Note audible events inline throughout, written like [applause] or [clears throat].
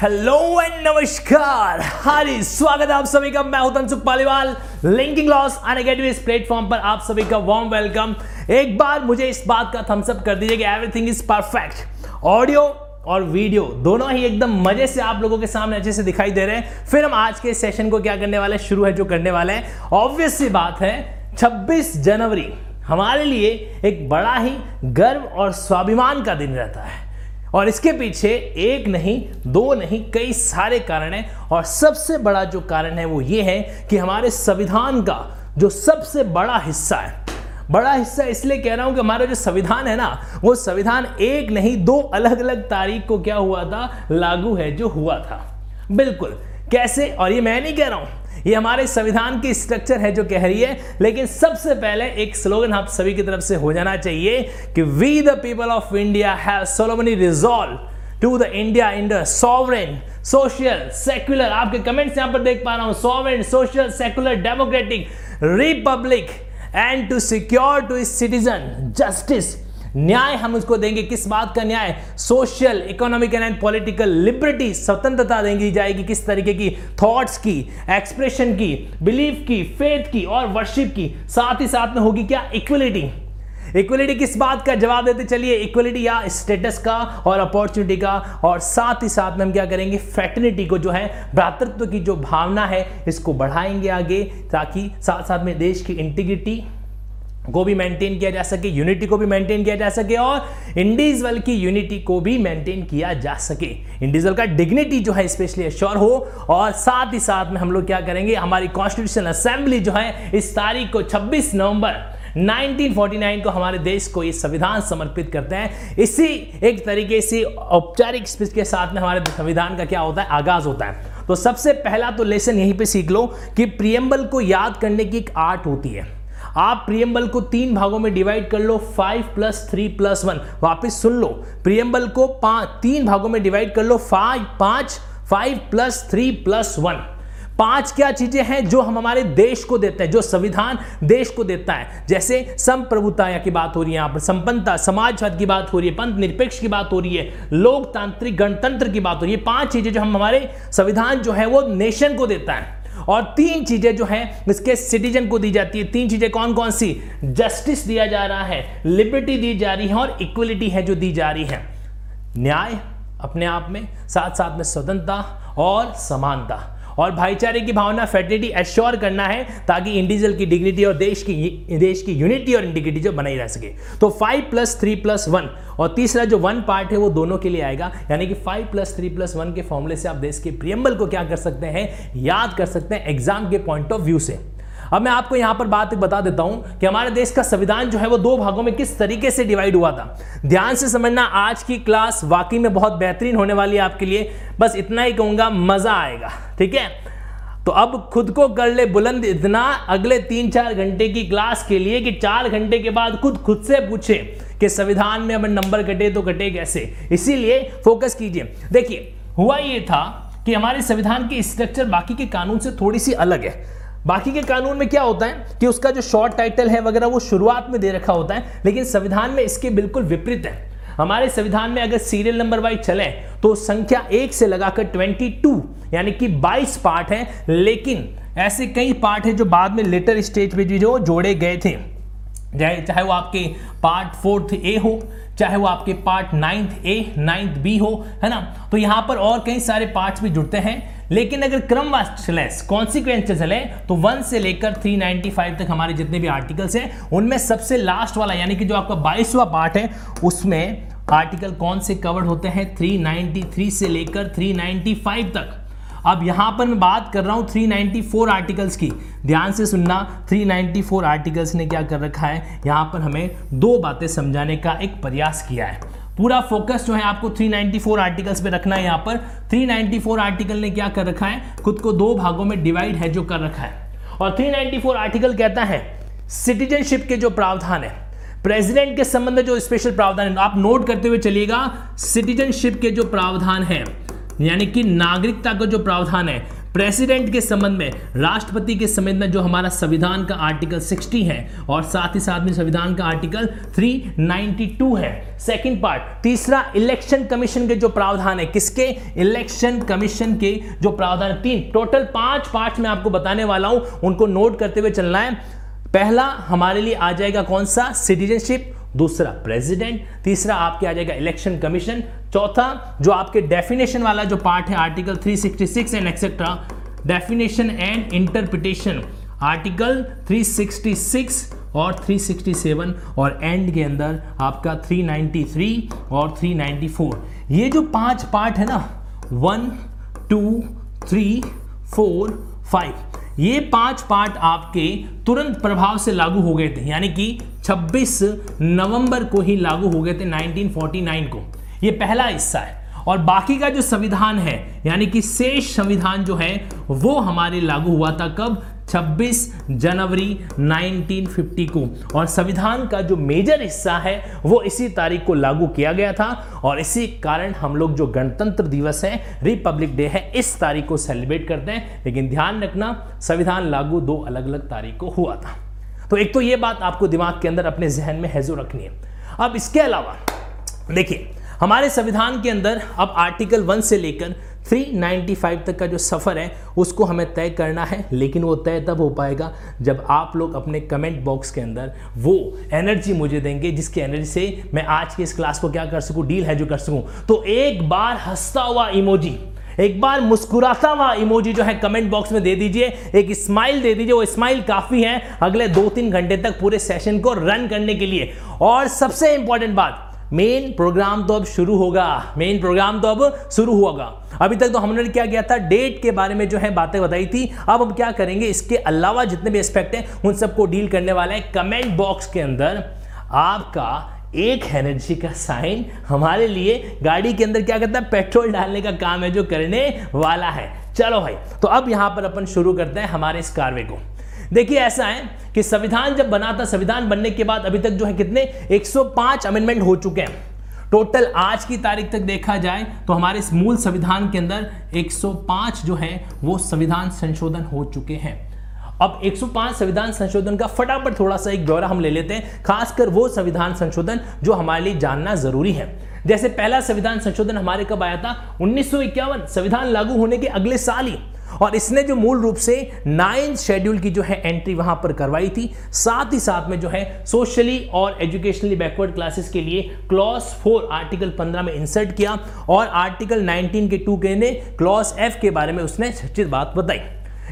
Hello and नमस्कार। हारी स्वागत है आप सभी का। मैं हूँ Tansukh Paliwal. Linking Laws Unacademy इस प्लेटफॉर्म पर आप सभी का वार्म वेलकम एक बार मुझे इस बात का थम्स अप कर दीजिए कि एवरीथिंग इज़ परफेक्ट ऑडियो और वीडियो दोनों ही एकदम मज़े से आप लोगों के सामने अच्छे से दिखाई दे रहे हैं। फिर हम आज के सेशन को क्या करने वाले शुरू है जो करने वाले हैं। ऑब्वियस सी बात है 26 जनवरी हमारे लिए एक बड़ा ही गर्व और स्वाभिमान का दिन रहता है। और इसके पीछे एक नहीं, दो नहीं, कई सारे कारण हैं। और सबसे बड़ा जो कारण है वो ये है कि हमारे संविधान का जो सबसे बड़ा हिस्सा है, बड़ा हिस्सा इसलिए कह रहा हूँ कि हमारा जो संविधान है ना, वो संविधान एक नहीं, दो अलग अलग तारीख को क्या हुआ था, लागू है, जो हुआ था। बिल्कुल, कैसे? और ये मैं नहीं कह रहा हूँ ये हमारे संविधान की स्ट्रक्चर है जो कह रही है। लेकिन सबसे पहले एक स्लोगन आप सभी की तरफ़ से हो जाना चाहिए कि we the people of India have solemnly resolve to the India in the sovereign social secular आपके कमेंट्स यहाँ पर देख पा रहा हूँ। Sovereign social secular democratic republic and to secure to its citizen justice न्याय हम उसको देंगे। किस बात का न्याय? Social economic and political liberty स्वतंत्रता देंगी जाएगी। किस तरीके की? थॉट्स की एक्सप्रेशन की बिलीफ की फेथ की और वर्शिप की। साथ ही साथ में होगी क्या? इक्वलिटी इक्वलिटी किस बात का? जवाब देते चलिए। इक्वलिटी या स्टेटस का और अपॉर्चुनिटी का। और साथ ही साथ में हम क्या करेंगे? फ्रेटर्निटी को जो है, भ्रातृत्व की जो भावना है, इसको बढ़ाएँगे आगे ताकि साथ साथ में देश की इंटीग्रिटी को भी मेंटेन किया जा सके यूनिटी को भी मेंटेन किया जा सके और इंडिविजुअल की यूनिटी को भी मेंटेन किया जा सके। इंडिविजुअल का डिग्निटी जो है स्पेशली अश्योर हो और साथ ही साथ में हम लोग क्या करेंगे, हमारी कॉन्स्टिट्यूशन असेंबली जो है इस तारीख को 26 नवंबर 1949 को हमारे देश को ये संविधान समर्पित करते हैं। इसी एक तरीके से औपचारिक स्पीच के साथ में हमारे संविधान का क्या होता है, आगाज़ होता है। तो सबसे पहला तो लेसन यहीं पे सीख लो कि प्रियम्बल को याद करने की एक आर्ट होती है। आप प्रियम्बल को तीन भागों में डिवाइड कर लो five plus three plus one वापिस सुन लो। प्रियम्बल को तीन भागों में डिवाइड कर लो फाइव पाँच five plus three plus one पाँच क्या चीज़ें हैं जो हम हमारे देश को देते हैं, जो संविधान देश को देता है? जैसे संप्रभुता की बात हो रही है यहाँ पर, संपन्नता, समाजवाद की बात हो रही है, पंथ निरपेक्ष की बात हो रही है, लोकतांत्रिक गणतंत्र की बात हो रही है। पाँच चीज़ें जो हम हमारे संविधान जो है वो नेशन को देता है। और तीन चीज़ें जो है, इसके सिटीजन को दी जाती है। तीन चीज़ें कौन कौन सी? जस्टिस दिया जा रहा है लिबर्टी दी जा रही है और इक्वलिटी है जो दी जा रही है। न्याय अपने आप में साथ साथ में स्वतंत्रता और समानता। और भाईचारे की भावना फेडरिटी एश्योर करना है ताकि इंडिविजुअल की डिग्निटी और देश की देश की यूनिटी और इंटीग्रिटी जो बनाई रह सके। तो five plus three plus one और तीसरा जो वन पार्ट है वो दोनों के लिए आएगा। यानी कि five plus three plus one के फॉर्मूले से आप देश के प्रियम्बल को क्या कर सकते हैं? याद कर सकते हैं एग्ज़ाम के पॉइंट ऑफ़ व्यू से। अब मैं आपको यहाँ पर बात बता देता हूँ कि हमारे देश का संविधान जो है वो दो भागों में किस तरीके से डिवाइड हुआ था। ध्यान से समझना, आज की क्लास वाकई में बहुत बेहतरीन होने वाली है आपके लिए। बस इतना ही कहूँगा, मज़ा आएगा, ठीक है? तो अब खुद को कर ले बुलंद इतना अगले तीन चार घंटे की क्लास के लिए कि चार घंटे के बाद खुद खुद से पूछे कि संविधान में अगर नंबर कटे तो कटे कैसे। इसीलिए फोकस कीजिए। देखिए, हुआ ये था कि हमारे संविधान की स्ट्रक्चर बाकी के कानून से थोड़ी सी अलग है। बाकी के कानून में क्या होता है कि उसका जो शॉर्ट टाइटल है वगैरह, वो शुरुआत में दे रखा होता है, लेकिन संविधान में इसके बिल्कुल विपरीत है। हमारे संविधान में अगर सीरियल नंबर वाइज चले तो संख्या एक से लगाकर 22 यानी कि 22 पार्ट है, लेकिन ऐसे कई पार्ट है जो बाद में लेटर स्टेज पे जो जोड़े गए थे। चाहे वो आपके पार्ट फोर्थ ए हो, चाहे वो आपके part ninth A ninth B हो, है ना? तो यहाँ पर और कई सारे पार्ट्स भी जुड़ते हैं। लेकिन अगर क्रम चले कॉन्सिक्वेंस चले तो वन से लेकर 395 तक हमारे जितने भी आर्टिकल्स हैं, उनमें सबसे लास्ट वाला, यानी कि जो आपका बाईसवां पार्ट है, उसमें आर्टिकल कौन से कवर्ड होते हैं? 393 से लेकर 395 तक। अब यहाँ पर मैं बात कर रहा हूँ 394 आर्टिकल्स की। ध्यान से सुनना 394 आर्टिकल्स ने क्या कर रखा है? यहाँ पर हमें दो बातें समझाने का एक प्रयास किया है। पूरा फोकस जो है आपको 394 आर्टिकल्स पे रखना है यहाँ पर। 394 आर्टिकल ने क्या कर रखा है? खुद को दो भागों में डिवाइड है जो कर रखा है। और 394 आर्टिकल कहता है सिटीजनशिप के जो प्रावधान है प्रेसिडेंट के संबंध में जो स्पेशल प्रावधान है, आप नोट करते हुए चलिएगा सिटीजनशिप के जो प्रावधान है, यानी कि नागरिकता का जो प्रावधान है प्रेसिडेंट के संबंध में, राष्ट्रपति के संबंध में जो हमारा संविधान का आर्टिकल 60 है और साथ ही साथ में संविधान का आर्टिकल 392 है। सेकंड पार्ट, तीसरा इलेक्शन कमीशन के जो प्रावधान है, किसके? इलेक्शन कमीशन के जो प्रावधान तीन, टोटल पाँच पार्ट में आपको बताने वाला हूँ, उनको नोट करते हुए चलना है। पहला हमारे लिए आ जाएगा कौन सा? सिटीजनशिप। दूसरा प्रेसिडेंट, तीसरा आपके आ जाएगा इलेक्शन कमीशन। चौथा, जो आपके डेफिनेशन वाला जो पार्ट है article 366 and etcetera definition and interpretation article 366 और 367 और एंड के अंदर आपका 393 और 394 ये जो पाँच पार्ट है ना one two three four five ये पाँच पार्ट आपके तुरंत प्रभाव से लागू हो गए थे। यानी कि 26 नवंबर को ही लागू हो गए थे 1949 को। ये पहला हिस्सा है। और बाकी का जो संविधान है, यानी कि शेष संविधान जो है, वो हमारे लागू हुआ था कब? 26 जनवरी 1950 को। और संविधान का जो मेजर हिस्सा है, वो इसी तारीख को लागू किया गया था। और इसी कारण हम लोग जो गणतंत्र दिवस है, रिपब्लिक डे है, इस तारीख को सेलिब्रेट करते हैं। लेकिन ध्यान रखना, संविधान लागू दो अलग अलग तारीख को हुआ था। तो एक तो ये बात आपको दिमाग के अंदर अपने जहन में हैजो रखनी है। अब इसके अलावा, देखिए हमारे संविधान के अंदर अब आर्टिकल वन से लेकर 395 तक का जो सफ़र है, उसको हमें तय करना है, लेकिन वो तय तब हो पाएगा जब आप लोग अपने कमेंट बॉक्स के अंदर वो एनर्जी मुझे देंगे, जिसकी एनर्जी से मैं आज की इस क्लास को क्या कर सकूँ डील है जो कर सकूँ। तो एक बार हंसता हुआ इमोजी एक बार मुस्कुराता हुआ इमोजी जो है कमेंट बॉक्स में दे दीजिए, एक स्माइल दे दीजिए, वो स्माइल काफ़ी है अगले दो तीन घंटे तक पूरे सेशन को रन करने के लिए। और सबसे इंपॉर्टेंट बात मेन प्रोग्राम तो अब शुरू होगा, मेन प्रोग्राम तो अब शुरू होगा। अभी तक तो हमने क्या किया था, डेट के बारे में जो है बातें बताई थी। अब हम क्या करेंगे, इसके अलावा जितने भी एस्पेक्ट हैं, उन सबको डील करने वाले हैं कमेंट बॉक्स के अंदर। आपका एक एनर्जी का साइन हमारे लिए गाड़ी के अंदर क्या करता है पेट्रोल डालने का काम है जो करने वाला है। चलो भाई तो अब यहाँ पर अपन शुरू करते हैं हमारे इस कार्य को। देखिए, ऐसा है कि संविधान जब बना था, संविधान बनने के बाद अभी तक जो है कितने? 105 अमेंडमेंट हो चुके हैं। टोटल आज की तारीख तक देखा जाए तो हमारे इस मूल संविधान के अंदर 105 जो है, वो संविधान संशोधन हो चुके हैं। अब 105 संविधान संशोधन का फटाफट थोड़ा सा एक ब्यौरा हम ले लेते हैं, खासकर वो संविधान संशोधन जो हमारे लिए जानना ज़रूरी है। जैसे पहला संविधान संशोधन हमारे कब आया था? उन्नीस सौ इक्यावन, संविधान लागू होने के अगले साल ही। और इसने जो मूल रूप से नाइन्थ शेड्यूल की जो है एंट्री वहाँ पर करवाई थी, साथ ही साथ में जो है सोशली और एजुकेशनली बैकवर्ड क्लासेस के लिए क्लॉस फोर आर्टिकल 15 में इंसर्ट किया और आर्टिकल 19 के टू के ने क्लॉस एफ़ के बारे में उसने सचित बात बताई।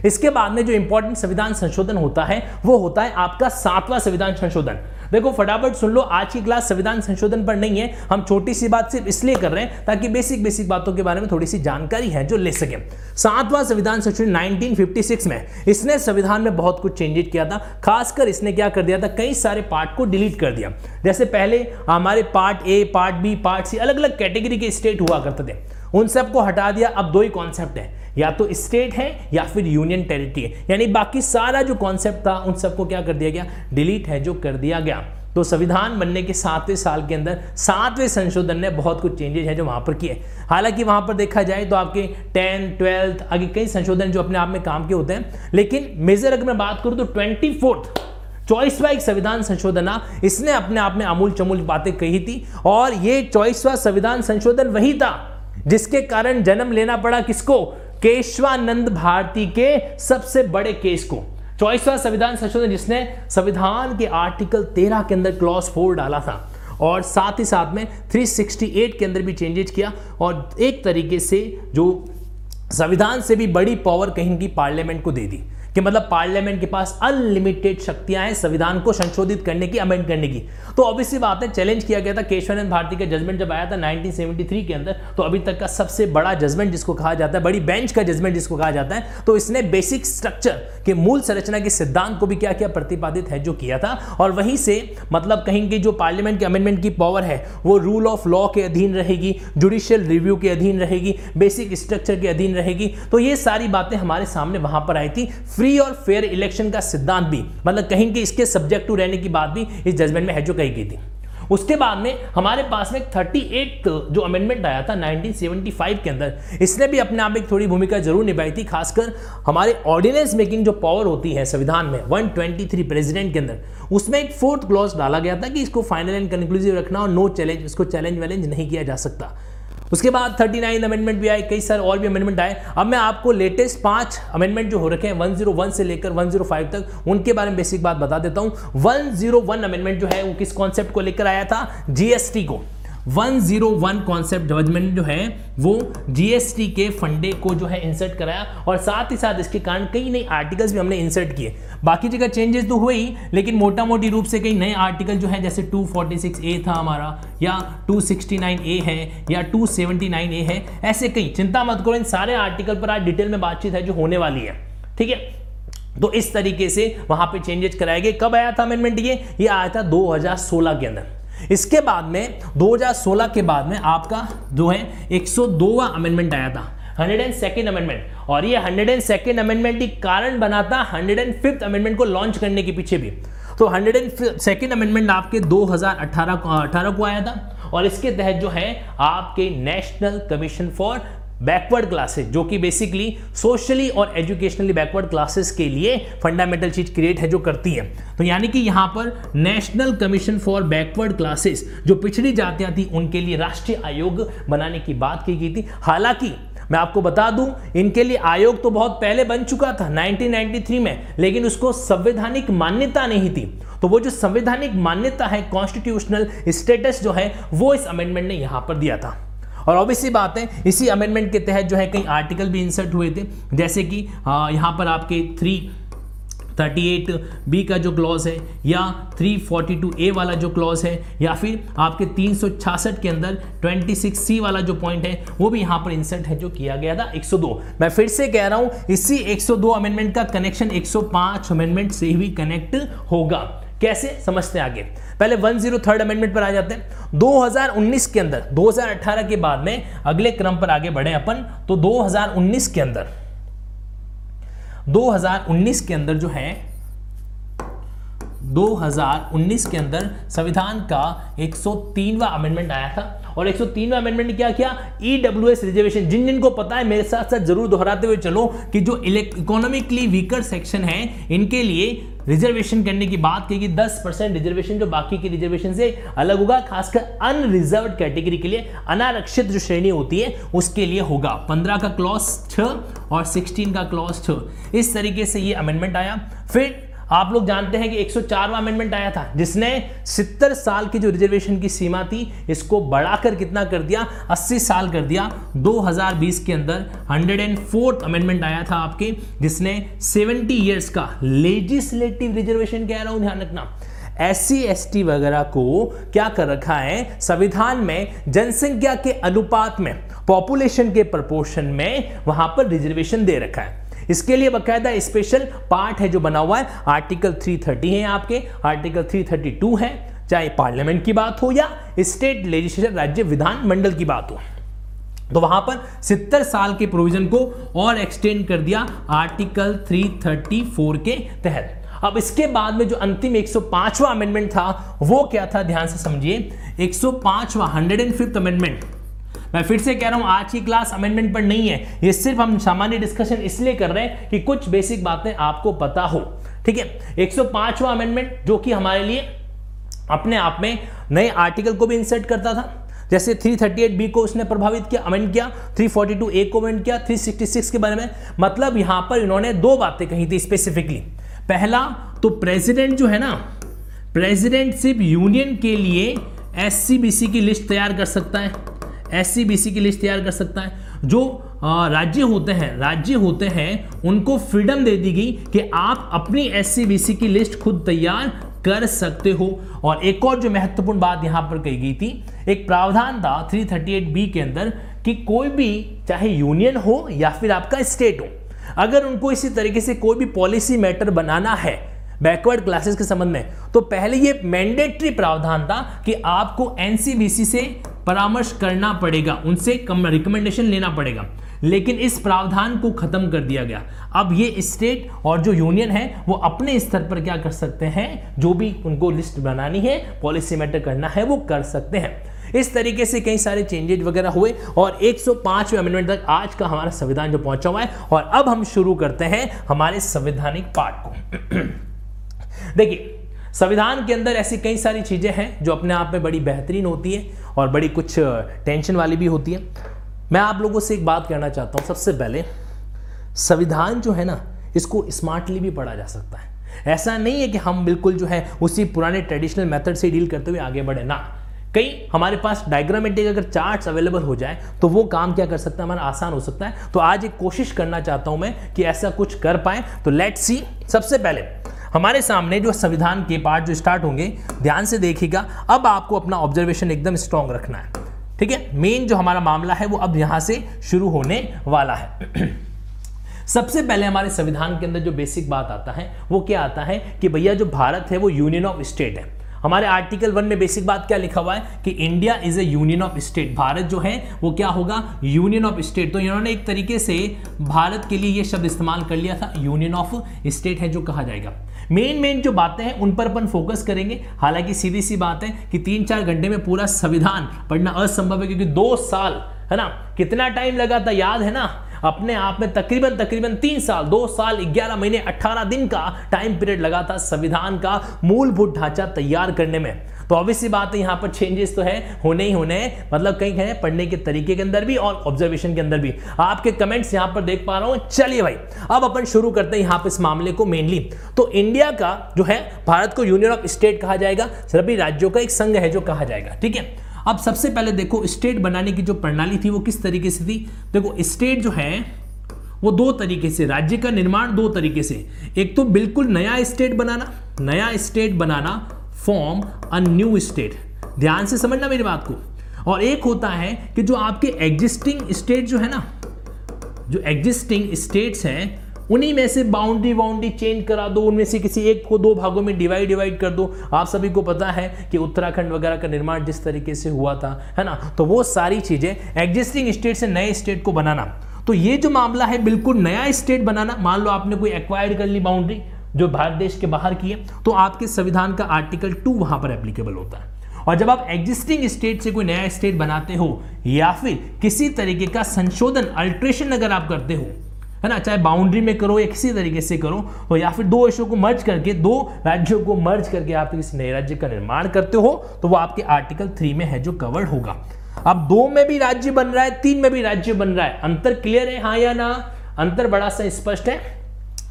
इसके बाद में जो इंपॉर्टेंट संविधान संशोधन होता है, वो होता है आपका सातवां संविधान संशोधन। देखो, फटाफट सुन लो, आज की क्लास संविधान संशोधन पर नहीं है। हम छोटी सी बात सिर्फ़ इसलिए कर रहे हैं ताकि बेसिक बेसिक बातों के बारे में थोड़ी सी जानकारी है जो ले सके। सातवां संविधान संशोधन 1956 में। इसने संविधान में बहुत कुछ चेंजेस किया था। खासकर इसने क्या कर दिया था? कई सारे पार्ट को डिलीट कर दिया। जैसे पहले हमारे part A part B part C अलग अलग कैटेगरी के स्टेट हुआ करते थे। उन सबको हटा दिया। अब दो ही कॉन्सेप्ट है। या तो स्टेट है या फिर यूनियन टेरिटरी है। यानी बाकी सारा जो कॉन्सेप्ट था, उन सबको क्या कर दिया गया? डिलीट है, जो कर दिया गया। तो संविधान बनने के सातवें साल के अंदर, सातवें संशोधन ने बहुत कुछ चेंजेस है जो वहाँ पर किए हालाँकि वहाँ पर देखा जाए तो आपके टेंथ, ट्वेल्थ, आगे कई संशोधन जो अपने आप में काम के होते हैं। लेकिन मेजर अगर मैं बात करूँ तो ट्वेंटी फोर्थ चॉइस वाइज संविधान संशोधन इसने अपने आप में अमूल चमूल बातें कही थी। और ये चॉइस वाइज संविधान संशोधन वही था जिसके कारण जन्म लेना पड़ा किसको? केशवानंद भारती के सबसे बड़े केस को। चौबीसवा संविधान संशोधन जिसने संविधान के आर्टिकल 13 के अंदर क्लॉज फोर डाला था और साथ ही साथ में 368 के अंदर भी चेंजेज किया और एक तरीके से जो संविधान से भी बड़ी पावर कहीं की पार्लियामेंट को दे दी। कि मतलब पार्लियामेंट के पास अनलिमिटेड शक्तियाँ हैं संविधान को संशोधित करने की अमेंड करने की। तो ऑब्वियसली बात है चैलेंज किया गया था केशवानंद भारती का जजमेंट जब आया था 1973 के अंदर तो अभी तक का सबसे बड़ा जजमेंट जिसको कहा जाता है, बड़ी बेंच का जजमेंट जिसको कहा जाता है तो इसने बेसिक स्ट्रक्चर के मूल संरचना के सिद्धांत को भी क्या किया, प्रतिपादित है, जो किया था। और वहीं से मतलब कहीं की जो पार्लियामेंट के अमेंडमेंट की पावर है, वो रूल ऑफ़ लॉ के अधीन रहेगी जुडिशियल रिव्यू के अधीन रहेगी बेसिक स्ट्रक्चर के अधीन रहेगी। तो ये सारी बातें हमारे सामने वहाँ पर आई थी। फ्री और फेयर इलेक्शन का सिद्धांत भी मतलब कहीं के इसके सब्जेक्टिव रहने की बात भी इस जजमेंट में है जो कही गई थी। उसके बाद में हमारे पास में थर्टी जो अमेंडमेंट आया था 1975 के अंदर, इसने भी अपने आप एक थोड़ी भूमिका ज़रूर निभाई थी, खासकर हमारे ऑर्डिनेंस मेकिंग जो पावर होती है संविधान में 123 प्रेसिडेंट के अंदर, उसमें एक फोर्थ क्लॉज डाला गया था कि इसको फाइनल एंड कंक्लूसिव रखना और नो चैलेंज इसको चैलेंज वैलेंज नहीं किया जा सकता। उसके बाद 39 अमेंडमेंट भी आए, कई सारे और भी अमेंडमेंट आए। अब मैं आपको लेटेस्ट पाँच अमेंडमेंट जो हो रखे हैं 101 से लेकर 105 तक, उनके बारे में बेसिक बात बता देता हूँ। 101 अमेंडमेंट जो है, वो किस कॉन्सेप्ट को लेकर आया था? जीएसटी को। 101 कॉन्सेप्ट जजमेंट जो है, वो जीएसटी के फंडे को जो है इंसर्ट कराया और साथ ही साथ इसके कारण कई नए आर्टिकल्स भी हमने इंसर्ट किए। बाकी जगह चेंजेस तो हुए ही, लेकिन मोटा मोटी रूप से कई नए आर्टिकल जो है, जैसे 246 ए था हमारा, या 269 ए है, या 279 ए है, ऐसे कई। चिंता मत करो, इन सारे आर्टिकल पर आज डिटेल में बातचीत है जो होने वाली है। ठीक है? तो इस तरीके से वहाँ पे चेंजेस कराए गए। कब आया था अमेंडमेंट ये? ये आया था 2016 के अंदर। इसके बाद में 2016 के बाद में आपका जो है 102वां अमेंडमेंट आया था हंड्रेड एंड सेकेंड अमेंडमेंट और ये हंड्रेड एंड सेकेंड अमेंडमेंट ही कारण बना था हंड्रेड एंड फिफ्थ अमेंडमेंट को लॉन्च करने के पीछे भी। तो हंड्रेड एंड सेकेंड अमेंडमेंट आपके 2018 18 को आया था, और इसके तहत जो है, आपके national commission for backward classes जो कि बेसिकली सोशली और एजुकेशनली बैकवर्ड क्लासेस के लिए फंडामेंटल चीज़ क्रिएट है, जो करती है। तो यानी कि यहाँ पर national commission for backward classes जो पिछड़ी जातियाँ थी, उनके लिए राष्ट्रीय आयोग बनाने की बात की गई थी। हालाँकि, मैं आपको बता दूँ, इनके लिए आयोग तो बहुत पहले बन चुका था 1993 में, लेकिन उसको संवैधानिक मान्यता नहीं थी। तो वो जो संवैधानिक मान्यता है कॉन्स्टिट्यूशनल स्टेटस जो है, वो इस अमेंडमेंट ने यहाँ पर दिया था। और ऑब्वियसली बात है इसी अमेंडमेंट के तहत जो है कई आर्टिकल भी इंसर्ट हुए थे। जैसे कि यहाँ पर आपके थ्री 38 बी का जो क्लॉज है या 342 ए वाला जो क्लॉज है या फिर आपके तीन सौ छियासठ के अंदर 26 सी वाला जो पॉइंट है, वो भी यहाँ पर इंसर्ट है जो किया गया था 102 मैं फिर से कह रहा हूँ, इसी 102 अमेंडमेंट का कनेक्शन 105 अमेंडमेंट से भी कनेक्ट होगा। कैसे समझते हैं आगे? पहले 103 अमेंडमेंट पर आ जाते हैं। 2019 के अंदर 2018 के बाद में अगले क्रम पर आगे बढ़े अपन तो 2019 के अंदर 2019 के अंदर जो है 2019 के अंदर संविधान का 103वां अमेंडमेंट आया था। और 103वां अमेंडमेंट क्या किया? ईडब्ल्यूएस e रिजर्वेशन जिन जिन को पता है, मेरे साथ साथ ज़रूर दोहराते हुए चलो कि जो इकोनॉमिकली वीकर सेक्शन है, इनके लिए रिजर्वेशन करने की बात की 10 परसेंट रिजर्वेशन जो बाकी की रिजर्वेशन से अलग होगा, खासकर अनरिजर्व कैटेगरी के लिए। अनारक्षित जो श्रेणी होती है, उसके लिए होगा। 15 का क्लॉस 6 और 16 का क्लॉस 6 इस तरीके से ये अमेंडमेंट आया। फिर आप लोग जानते हैं कि 104वां अमेंडमेंट आया था, जिसने 70 साल की जो रिजर्वेशन की सीमा थी, इसको बढ़ाकर कितना कर दिया? 80 साल कर दिया। 2020 के अंदर 104th अमेंडमेंट आया था आपके, जिसने 70 इयर्स का लेजिस्लेटिव रिजर्वेशन कह रहा हूँ ध्यान रखना। एस सी वगैरह को क्या कर रखा है? संविधान में जनसंख्या के अनुपात में पॉपुलेशन के प्रपोर्शन में वहाँ पर रिजर्वेशन दे रखा है। इसके लिए बकायदा स्पेशल पार्ट है जो बना हुआ है। आर्टिकल 330 है आपके आर्टिकल 332 है। चाहे पार्लियामेंट की बात हो या स्टेट लेजिस्लेचर राज्य विधान मंडल की बात हो। तो वहाँ पर 70 साल के प्रोविज़न को और एक्सटेंड कर दिया आर्टिकल 334 के तहत। अब इसके बाद में जो अंतिम 105वां अमेंडमेंट था, वो क्या था? ध्यान से समझिए। 105वां हंड्रेड एंड फिफ्थ अमेंडमेंट मैं फिर से कह रहा हूँ, आज की क्लास अमेंडमेंट पर नहीं है। ये सिर्फ़ हम सामान्य डिस्कशन इसलिए कर रहे हैं कि कुछ बेसिक बातें आपको पता हो। ठीक है? 105वां अमेंडमेंट जो कि हमारे लिए अपने आप में नए आर्टिकल को भी इंसर्ट करता था। जैसे 338 बी को उसने प्रभावित किया अमेंड किया 342 ए को अमेंड किया 366 के बारे में। मतलब यहाँ पर इन्होंने दो बातें कही थी स्पेसिफिकली पहला तो प्रेसिडेंट जो है ना प्रेसिडेंट सिर्फ़ यूनियन के लिए एससीबीसी की लिस्ट तैयार कर सकता है। एस सी की लिस्ट तैयार कर सकता है। जो राज्य होते हैं, राज्य होते हैं, उनको फ्रीडम दे दी गई कि आप अपनी एस सी की लिस्ट खुद तैयार कर सकते हो। और एक और जो महत्वपूर्ण बात यहाँ पर कही गई थी, एक प्रावधान था 338 बी के अंदर कि कोई भी, चाहे यूनियन हो या फिर आपका स्टेट हो, अगर उनको इसी तरीके से कोई भी पॉलिसी मैटर बनाना है बैकवर्ड क्लासेस के संबंध में। तो पहले ये मैंडेटरी प्रावधान था कि आपको एनसीबीसी से परामर्श करना पड़ेगा, उनसे कम रिकमेंडेशन लेना पड़ेगा। लेकिन इस प्रावधान को खत्म कर दिया गया। अब ये स्टेट और जो यूनियन है, वो अपने स्तर पर क्या कर सकते हैं? जो भी उनको लिस्ट बनानी है पॉलिसी मैटर करना है, वो कर सकते हैं। इस तरीके से कई सारे चेंजेज वगैरह हुए और 105वें अमेंडमेंट तक आज का हमारा संविधान जो पहुँचा हुआ है। और अब हम शुरू करते हैं हमारे संवैधानिक पार्ट को। [clears throat] देखिए, संविधान के अंदर ऐसी कई सारी चीज़ें हैं जो अपने आप में बड़ी बेहतरीन होती है और बड़ी कुछ टेंशन वाली भी होती है। मैं आप लोगों से एक बात कहना चाहता हूँ सबसे पहले, संविधान जो है ना, इसको स्मार्टली भी पढ़ा जा सकता है। ऐसा नहीं है कि हम बिल्कुल जो है उसी पुराने ट्रेडिशनल मेथड से डील करते हुए आगे बढ़े। ना कई हमारे पास डायग्रामेटिक अगर चार्ट्स अवेलेबल हो जाए तो वो काम क्या कर सकता है? हमारा आसान हो सकता है। तो आज एक कोशिश करना चाहता हूँ मैं कि ऐसा कुछ कर पाए। तो लेट सी सबसे पहले हमारे सामने जो संविधान के पार्ट जो स्टार्ट होंगे, ध्यान से देखिएगा, अब आपको अपना ऑब्जर्वेशन एकदम स्ट्रांग रखना है। ठीक है? मेन जो हमारा मामला है, वो अब यहाँ से शुरू होने वाला है। [clears throat] सबसे पहले हमारे संविधान के अंदर जो बेसिक बात आता है, वो क्या आता है कि भैया जो भारत है, वो यूनियन ऑफ़ स्टेट है। हमारे आर्टिकल वन में बेसिक बात क्या लिखा हुआ है कि India is a union of state Bharat जो है, वो क्या होगा? यूनियन ऑफ़ स्टेट तो इन्होंने एक तरीके से भारत के लिए ये शब्द इस्तेमाल कर लिया था यूनियन ऑफ़ स्टेट है जो कहा जाएगा। मेन मेन जो बातें हैं, उन पर अपन फोकस करेंगे। हालाँकि सीधी सी बात है कि तीन चार घंटे में पूरा संविधान पढ़ना असंभव है, क्योंकि दो साल, है ना? कितना टाइम लगा था, याद है ना? अपने आप में तकरीबन तकरीबन तीन साल, दो साल, ग्यारह महीने अट्ठारह दिन का टाइम पीरियड लगा था संविधान का मूलभूत ढांचा तैयार करने में। तो ऑब्वियसली बात है, यहाँ पर चेंजेस तो है, होने ही होने मतलब कहीं है पढ़ने के तरीके के अंदर भी और ऑब्जर्वेशन के अंदर भी। आपके कमेंट्स यहाँ पर देख पा रहा हूँ। चलिए भाई, अब अपन शुरू करते हैं यहाँ पर इस मामले को मेनली तो इंडिया का जो है, भारत को यूनियन ऑफ़ स्टेट कहा जाएगा। सभी राज्यों का एक संघ है जो कहा जाएगा, ठीक है? अब सबसे पहले देखो स्टेट बनाने की जो प्रणाली थी वो किस तरीके से थी? देखो स्टेट जो है, वो दो तरीके से, राज्य का निर्माण दो तरीके से। एक तो बिल्कुल नया स्टेट बनाना, नया स्टेट बनाना फॉर्म अ न्यू स्टेट ध्यान से समझना मेरी बात को। और एक होता है कि जो आपके एग्जिस्टिंग स्टेट जो है ना, जो एग्जिस्टिंग स्टेट्स हैं उन्हीं में से बाउंड्री बाउंड्री चेंज करा दो, उनमें से किसी एक को दो भागों में डिवाइड डिवाइड कर दो। आप सभी को पता है कि उत्तराखंड वगैरह का निर्माण जिस तरीके से हुआ था, है ना? तो वो सारी चीज़ें एग्जिस्टिंग स्टेट से नए स्टेट को बनाना। तो ये जो मामला है, बिल्कुल नया स्टेट बनाना। मान लो आपने कोई एक्वायर कर ली बाउंड्री जो भारत देश के बाहर की है तो आपके संविधान का आर्टिकल टू वहाँ पर एप्लीकेबल होता है। और जब आप एग्जिस्टिंग स्टेट से कोई नया स्टेट बनाते हो, या फिर किसी तरीके का संशोधन अल्ट्रेशन अगर आप करते हो है ना? चाहे बाउंड्री में करो या किसी तरीके से करो और या फिर दो देशों को मर्ज करके, दो राज्यों को मर्ज करके आप किसी नए राज्य का निर्माण करते हो तो वो आपके आर्टिकल थ्री में है जो कवर्ड होगा। अब दो में भी राज्य बन रहा है, तीन में भी राज्य बन रहा है। अंतर क्लियर है हाँ या ना? अंतर बड़ा सा स्पष्ट है।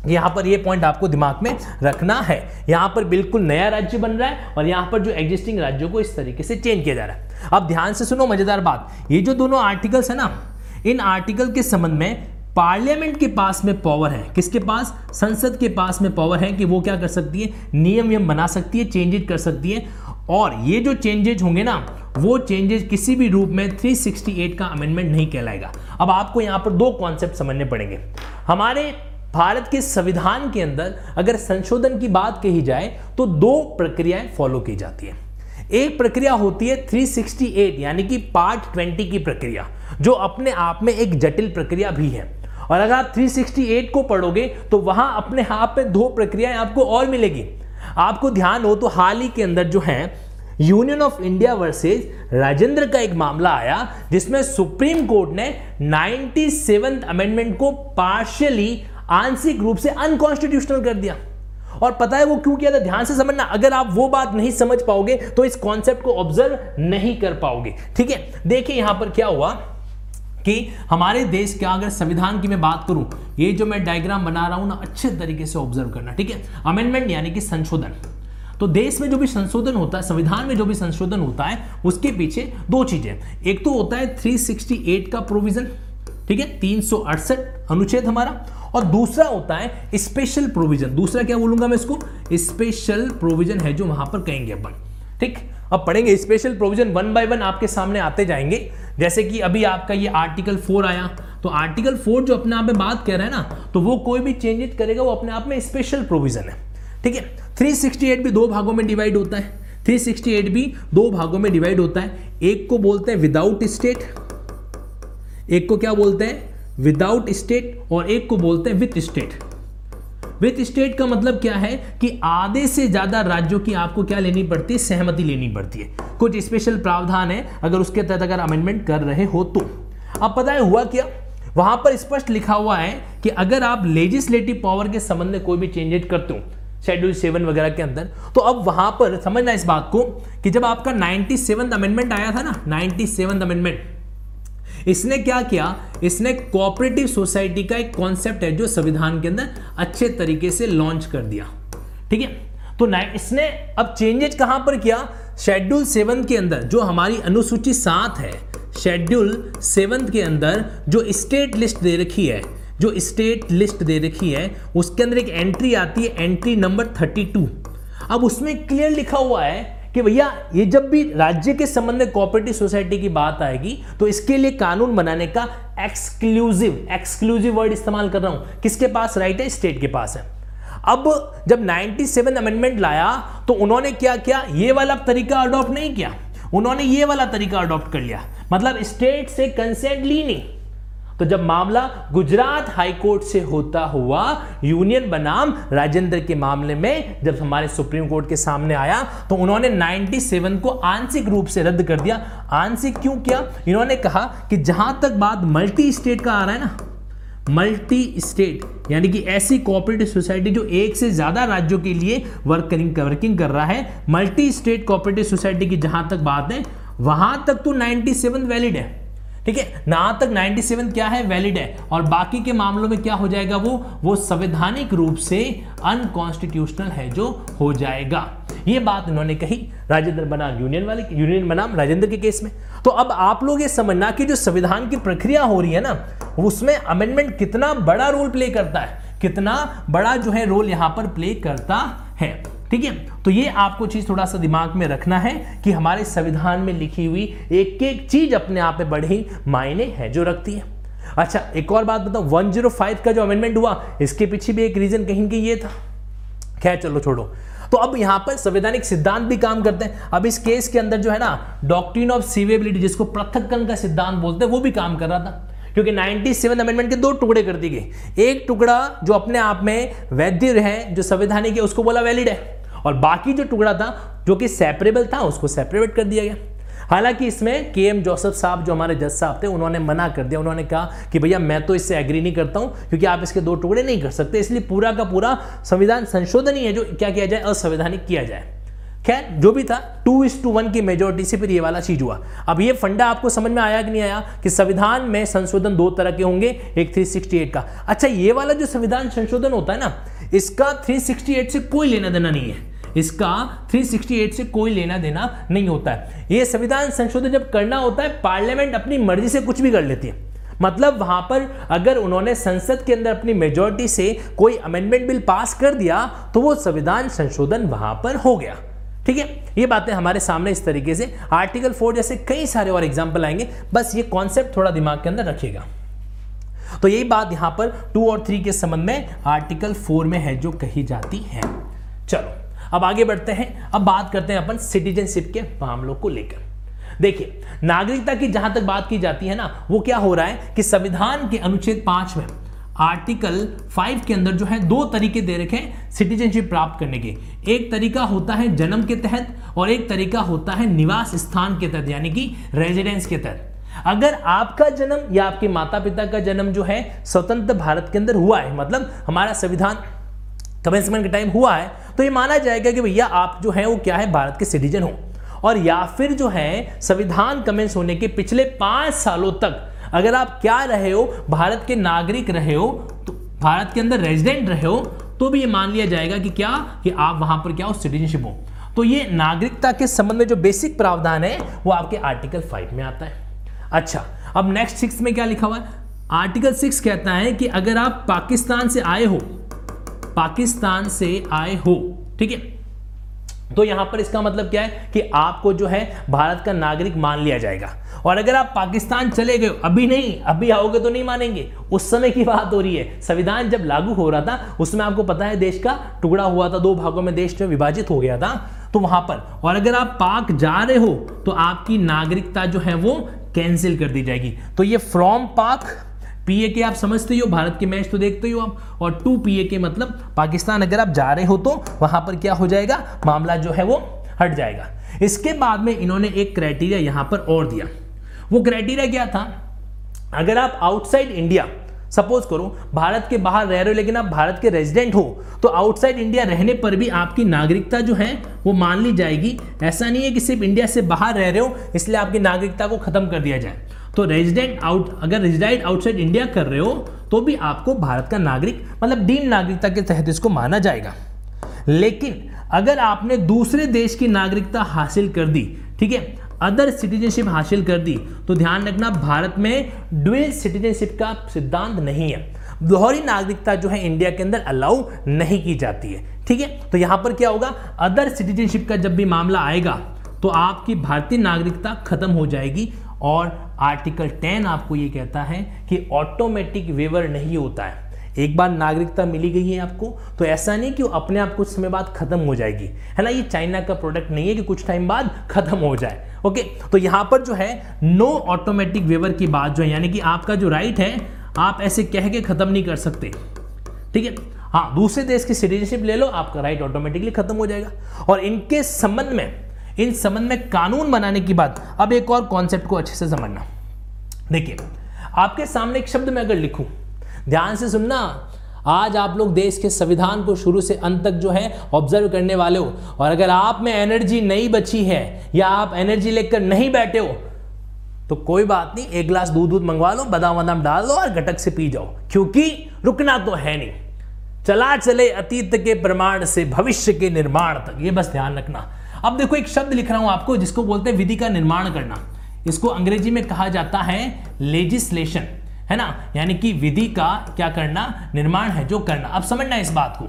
यहाँ पर ये पॉइंट आपको दिमाग में रखना है। यहाँ पर बिल्कुल नया राज्य बन रहा है और यहाँ पर जो एग्जिस्टिंग राज्यों को इस तरीके से चेंज किया जा रहा है। अब ध्यान से सुनो, मज़ेदार बात। ये जो दोनों आर्टिकल्स है ना, इन आर्टिकल के संबंध में पार्लियामेंट के पास में पावर है। किसके पास? संसद के पास में पावर है कि वो क्या कर सकती है? नियम नियम बना सकती है चेंजेज कर सकती है। और ये जो चेंजेज होंगे ना, वो चेंजेज किसी भी रूप में 368 का अमेंडमेंट नहीं कहलाएगा। अब आपको यहाँ पर दो कॉन्सेप्ट समझने पड़ेंगे। हमारे भारत के संविधान के अंदर अगर संशोधन की बात कही जाए तो दो प्रक्रियाएँ फॉलो की जाती है। एक प्रक्रिया होती है 368 यानी कि पार्ट 20 की प्रक्रिया, जो अपने आप में एक जटिल प्रक्रिया भी है। और अगर आप 368 को पढ़ोगे तो वहाँ अपने आप में दो प्रक्रियाएँ आपको और मिलेगी। आपको ध्यान हो तो हाल ही के अंदर जो है union of India versus Rajendra का एक मामला आया, जिसमें सुप्रीम कोर्ट ने 97th अमेंडमेंट को पार्शियली आंशिक रूप से अनकॉन्स्टिट्यूशनल कर दिया। और पता है वो क्यों किया था? ध्यान से समझना। अगर आप वो बात नहीं समझ पाओगे तो इस कॉन्सेप्ट को ऑब्ज़र्व नहीं कर पाओगे। ठीक है? देखिए यहाँ पर क्या हुआ। कि हमारे देश का अगर संविधान की मैं बात करूँ, ये जो मैं डायग्राम बना रहा हूँ ना, अच्छे तरीके से ऑब्ज़र्व करना, ठीक है? अमेंडमेंट यानी कि संशोधन। तो देश में जो भी संशोधन होता है, संविधान में जो भी संशोधन होता है, उसके पीछे दो चीज़ें। एक तो होता है 368 का प्रोविज़न ठीक है? तीन अनुच्छेद हमारा। और दूसरा होता है स्पेशल प्रोविज़न दूसरा क्या बोलूँगा मैं इसको? स्पेशल प्रोविज़न है जो वहाँ पर कहेंगे अपन, ठीक? अब पढ़ेंगे special provision one by one आपके सामने आते जाएँगे। जैसे कि अभी आपका ये आर्टिकल फोर आया तो आर्टिकल फोर जो अपने आप में बात कर रहा है ना तो वो कोई भी चेंजेस करेगा, वो अपने आप में स्पेशल प्रोविज़न है। ठीक है? 368 भी दो भागों में डिवाइड होता है। 368 भी दो भागों में डिवाइड होता है। एक को बोलते हैं विदाउट स्टेट एक को क्या बोलते हैं? विदाउट स्टेट और एक को बोलते हैं विथ स्टेट विथ स्टेट का मतलब क्या है कि आधे से ज़्यादा राज्यों की आपको क्या लेनी पड़ती है? सहमति लेनी पड़ती है। कुछ स्पेशल प्रावधान है, अगर उसके तहत अगर अमेंडमेंट कर रहे हो तो। अब पता है, हुआ क्या? वहाँ पर स्पष्ट लिखा हुआ है कि अगर आप लेजिस्लेटिव पावर के संबंध में कोई भी चेंजेस करते हो शेड्यूल सेवन वगैरह के अंदर तो अब वहाँ पर समझना इस बात को कि जब आपका नाइनटी सेवन अमेंडमेंट आया था ना नाइनटी सेवन अमेंडमेंट इसने क्या किया? इसने कोऑपरेटिव सोसाइटी का एक कॉन्सेप्ट है जो संविधान के अंदर अच्छे तरीके से लॉन्च कर दिया। ठीक है? तो इसने अब चेंजेज कहाँ पर किया? शेड्यूल सेवन के अंदर, जो हमारी अनुसूची सात है। शेड्यूल सेवन के अंदर जो स्टेट लिस्ट दे रखी है, जो स्टेट लिस्ट दे रखी है, उसके अंदर एक एंट्री आती है एंट्री नंबर थर्टी टू अब उसमें क्लियर लिखा हुआ है कि भैया, ये जब भी राज्य के संबंध में कोऑपरेटिव सोसाइटी की बात आएगी तो इसके लिए कानून बनाने का एक्सक्लूसिव एक्सक्लूसिव वर्ड इस्तेमाल कर रहा हूँ। किसके पास? राइट है स्टेट के पास है। अब जब 97 अमेंडमेंट लाया तो उन्होंने क्या किया? ये वाला तरीका अडॉप्ट नहीं किया। उन्होंने ये वाला तरीका अडॉप्ट कर लिया। मतलब स्टेट से कंसेंट ली नहीं। तो जब मामला गुजरात हाईकोर्ट से होता हुआ, यूनियन बनाम राजेंद्र के मामले में जब हमारे सुप्रीम कोर्ट के सामने आया तो उन्होंने 97 को आंशिक रूप से रद्द कर दिया। आंशिक क्यों किया? इन्होंने कहा कि जहाँ तक बात मल्टी स्टेट का आ रहा है ना, मल्टी स्टेट, यानी कि ऐसी कोऑपरेटिव सोसाइटी जो एक से ज़्यादा राज्यों के लिए वर्किंग वर्किंग कर रहा है, मल्टी स्टेट कोऑपरेटिव सोसाइटी की जहाँ तक बात है, वहाँ तक तो 97 वैलिड है। ठीक है? ना तक 97 क्या है? वैलिड है। और बाकी के मामलों में क्या हो जाएगा वो? वो संवैधानिक रूप से अनकॉन्स्टिट्यूशनल है जो हो जाएगा। ये बात इन्होंने कही राजेंद्र बनाम यूनियन वाले यूनियन बनाम राजेंद्र के केस में। तो अब आप लोग ये समझना कि जो संविधान की प्रक्रिया हो रही है ना, उसमें अमेंडमेंट कितना बड़ा रोल प्ले करता है? कितना बड़ा जो है रोल यहाँ पर प्ले करता है? ठीक है? तो ये आपको चीज़ थोड़ा सा दिमाग में रखना है कि हमारे संविधान में लिखी हुई एक एक चीज़ अपने आप में बड़ी मायने है जो रखती है। अच्छा एक और बात बताओ 105 का जो अमेंडमेंट हुआ, इसके पीछे भी एक रीजन कहीं कि ये था। खैर, चलो छोड़ो। तो अब यहाँ पर संवैधानिक सिद्धांत भी काम करते हैं। अब इस केस के अंदर जो है ना डॉक्ट्रिन ऑफ़ सीवेबिलिटी जिसको पृथककरण का सिद्धांत बोलते हैं, वो भी काम कर रहा था। क्योंकि 97 अमेंडमेंट के दो टुकड़े कर दिए गए। एक टुकड़ा जो अपने आप में वैध है, जो संवैधानिक है, उसको बोला वैलिड है। और बाकी जो टुकड़ा था, जो कि सेपरेबल था, उसको सेपरेट कर दिया गया। हालाँकि इसमें के एम जोसेफ साहब, जो हमारे जज साहब थे, उन्होंने मना कर दिया। उन्होंने कहा कि भैया, मैं तो इससे एग्री नहीं करता हूँ, क्योंकि आप इसके दो टुकड़े नहीं कर सकते। इसलिए पूरा का पूरा संविधान संशोधन ही है, जो क्या किया जाए, असंवैधानिक किया जाए। खैर, जो भी था टू इज़ टू वन की मेजोरिटी से फिर ये वाला चीज़ हुआ। अब ये फंडा आपको समझ में आया कि नहीं आया कि संविधान में संशोधन दो तरह के होंगे, एक 368 का। अच्छा ये वाला जो संविधान संशोधन होता है ना, इसका 368 से कोई लेना देना नहीं है। इसका 368 से कोई लेना देना नहीं होता है। ये संविधान संशोधन जब करना होता है, पार्लियामेंट अपनी मर्ज़ी से कुछ भी कर लेती है। मतलब वहाँ पर अगर उन्होंने संसद के अंदर अपनी मेजोरिटी से कोई अमेंडमेंट बिल पास कर दिया तो वो संविधान संशोधन वहाँ पर हो गया। ठीक है? ये बातें हमारे सामने इस तरीके से आर्टिकल फोर जैसे कई सारे और एग्ज़ाम्पल आएँगे। बस ये कॉन्सेप्ट थोड़ा दिमाग के अंदर रखिएगा। तो यही बात यहाँ पर टू और थ्री के संबंध में आर्टिकल फोर में है, जो कही जाती है। चलो। अब आगे बढ़ते हैं, अब बात करते हैं अपन सिटीजनशिप के मामलों को लेकर। देखिए, नागरिकता की जहाँ तक बात की जाती है ना, वो क्या हो रहा है कि संविधान के अनुच्छेद पाँच में आर्टिकल फाइव के अंदर जो है दो तरीके दे रखे हैं सिटीजनशिप प्राप्त करने के। एक तरीका होता है जन्म के तहत और एक तरीका होता है निवास स्थान के तहत, यानी कि रेजिडेंस के तहत। अगर आपका जन्म या आपके माता पिता का जन्म जो है स्वतंत्र भारत के अंदर हुआ है मतलब हमारा संविधान कमेंसमेंट का टाइम हुआ है तो ये माना जाएगा कि भैया आप जो है वो क्या है? भारत के सिटीजन हो। और या फिर जो है, संविधान कमेंस होने के पिछले पाँच सालों तक अगर आप क्या रहे हो, भारत के नागरिक रहे हो तो भारत के अंदर रेजिडेंट रहे हो तो भी ये मान लिया जाएगा कि क्या? कि आप वहाँ पर क्या हो? सिटीजनशिप हो। तो ये नागरिकता के संबंध में जो बेसिक प्रावधान है, वो आपके आर्टिकल फाइव में आता है। अच्छा अब नेक्स्ट सिक्स में क्या लिखा हुआ है? आर्टिकल सिक्स कहता है कि अगर आप पाकिस्तान से आए हो पाकिस्तान से आए हो, ठीक है? तो यहाँ पर इसका मतलब क्या है कि आपको जो है भारत का नागरिक मान लिया जाएगा। और अगर आप पाकिस्तान चले गए, अभी नहीं, अभी आओगे तो नहीं मानेंगे। उस समय की बात हो रही है। संविधान जब लागू हो रहा था, उसमें आपको पता है देश का टुकड़ा हुआ था, दो भागों में देश में विभाजित हो गया था तो वहाँ पर। और अगर आप पाक जा रहे हो तो आपकी नागरिकता जो है वो कैंसिल कर दी जाएगी। तो ये फ्रॉम पाक पी ए के आप समझते हो भारत के मैच तो देखते ही आप। और टू पी ए के मतलब पाकिस्तान अगर आप जा रहे हो तो वहाँ पर क्या हो जाएगा? मामला जो है वो हट जाएगा। इसके बाद में इन्होंने एक क्राइटेरिया यहाँ पर और दिया। वो क्राइटेरिया क्या था? अगर आप आउटसाइड इंडिया सपोज़ करो, भारत के बाहर रह रहे हो, लेकिन आप भारत के रेजिडेंट हो तो आउटसाइड इंडिया रहने पर भी आपकी नागरिकता जो है, वो मान ली जाएगी। ऐसा नहीं है कि सिर्फ़ इंडिया से बाहर रह रहे हो, इसलिए आपकी नागरिकता को खत्म कर दिया जाए। तो रेजिडेंट आउट अगर रेजिडेंट आउटसाइड इंडिया कर रहे हो तो भी आपको भारत का नागरिक मतलब डीम नागरिकता के तहत इसको माना जाएगा। लेकिन अगर आपने दूसरे देश की नागरिकता हासिल कर दी, ठीक है अदर सिटीजनशिप हासिल कर दी तो ध्यान रखना भारत में ड्यूल सिटीजनशिप का सिद्धांत नहीं है। दोहरी नागरिकता जो है इंडिया के अंदर अलाउ नहीं की जाती है, ठीक है? तो यहाँ पर क्या होगा? अदर सिटीजनशिप का जब भी मामला आएगा तो आपकी भारतीय नागरिकता खत्म हो जाएगी और आर्टिकल 10 आपको ये कहता है कि ऑटोमेटिक वेवर नहीं होता है। एक बार नागरिकता मिली गई है आपको तो ऐसा नहीं कि वो अपने आप कुछ समय बाद खत्म हो जाएगी। है ना, ये चाइना का प्रोडक्ट नहीं है कि कुछ टाइम बाद खत्म हो जाए। ओके तो यहाँ पर जो है नो ऑटोमेटिक वेवर की बात जो है, यानी कि आपका जो राइट है, आप ऐसे कह के खत्म नहीं कर सकते। ठीक है? हाँ दूसरे देश की सिटीजनशिप ले लो, आपका राइट ऑटोमेटिकली खत्म हो जाएगा। और इनके संबंध में इन संबंध में कानून बनाने की बात। अब एक और कॉन्सेप्ट को अच्छे से समझना। देखिए, आपके सामने एक शब्द में अगर लिखूं, ध्यान से सुनना। आज आप लोग देश के संविधान को शुरू से अंत तक जो है ऑब्ज़र्व करने वाले हो। और अगर आप में एनर्जी नहीं बची है, या आप एनर्जी लेकर नहीं बैठे हो तो कोई बात नहीं, एक गिलास दूध दूध मंगवा लो, बादाम बादाम डाल लो और घटक से पी जाओ। क्योंकि रुकना तो है नहीं। चला चले अतीत के प्रमाण से भविष्य के निर्माण तक। ये बस ध्यान रखना। अब देखो एक शब्द लिख रहा हूँ आपको, जिसको बोलते हैं विधि का निर्माण करना। इसको अंग्रेज़ी में कहा जाता है लेजिस्लेशन है ना? यानी कि विधि का क्या करना? निर्माण है, जो करना। अब समझना इस बात को।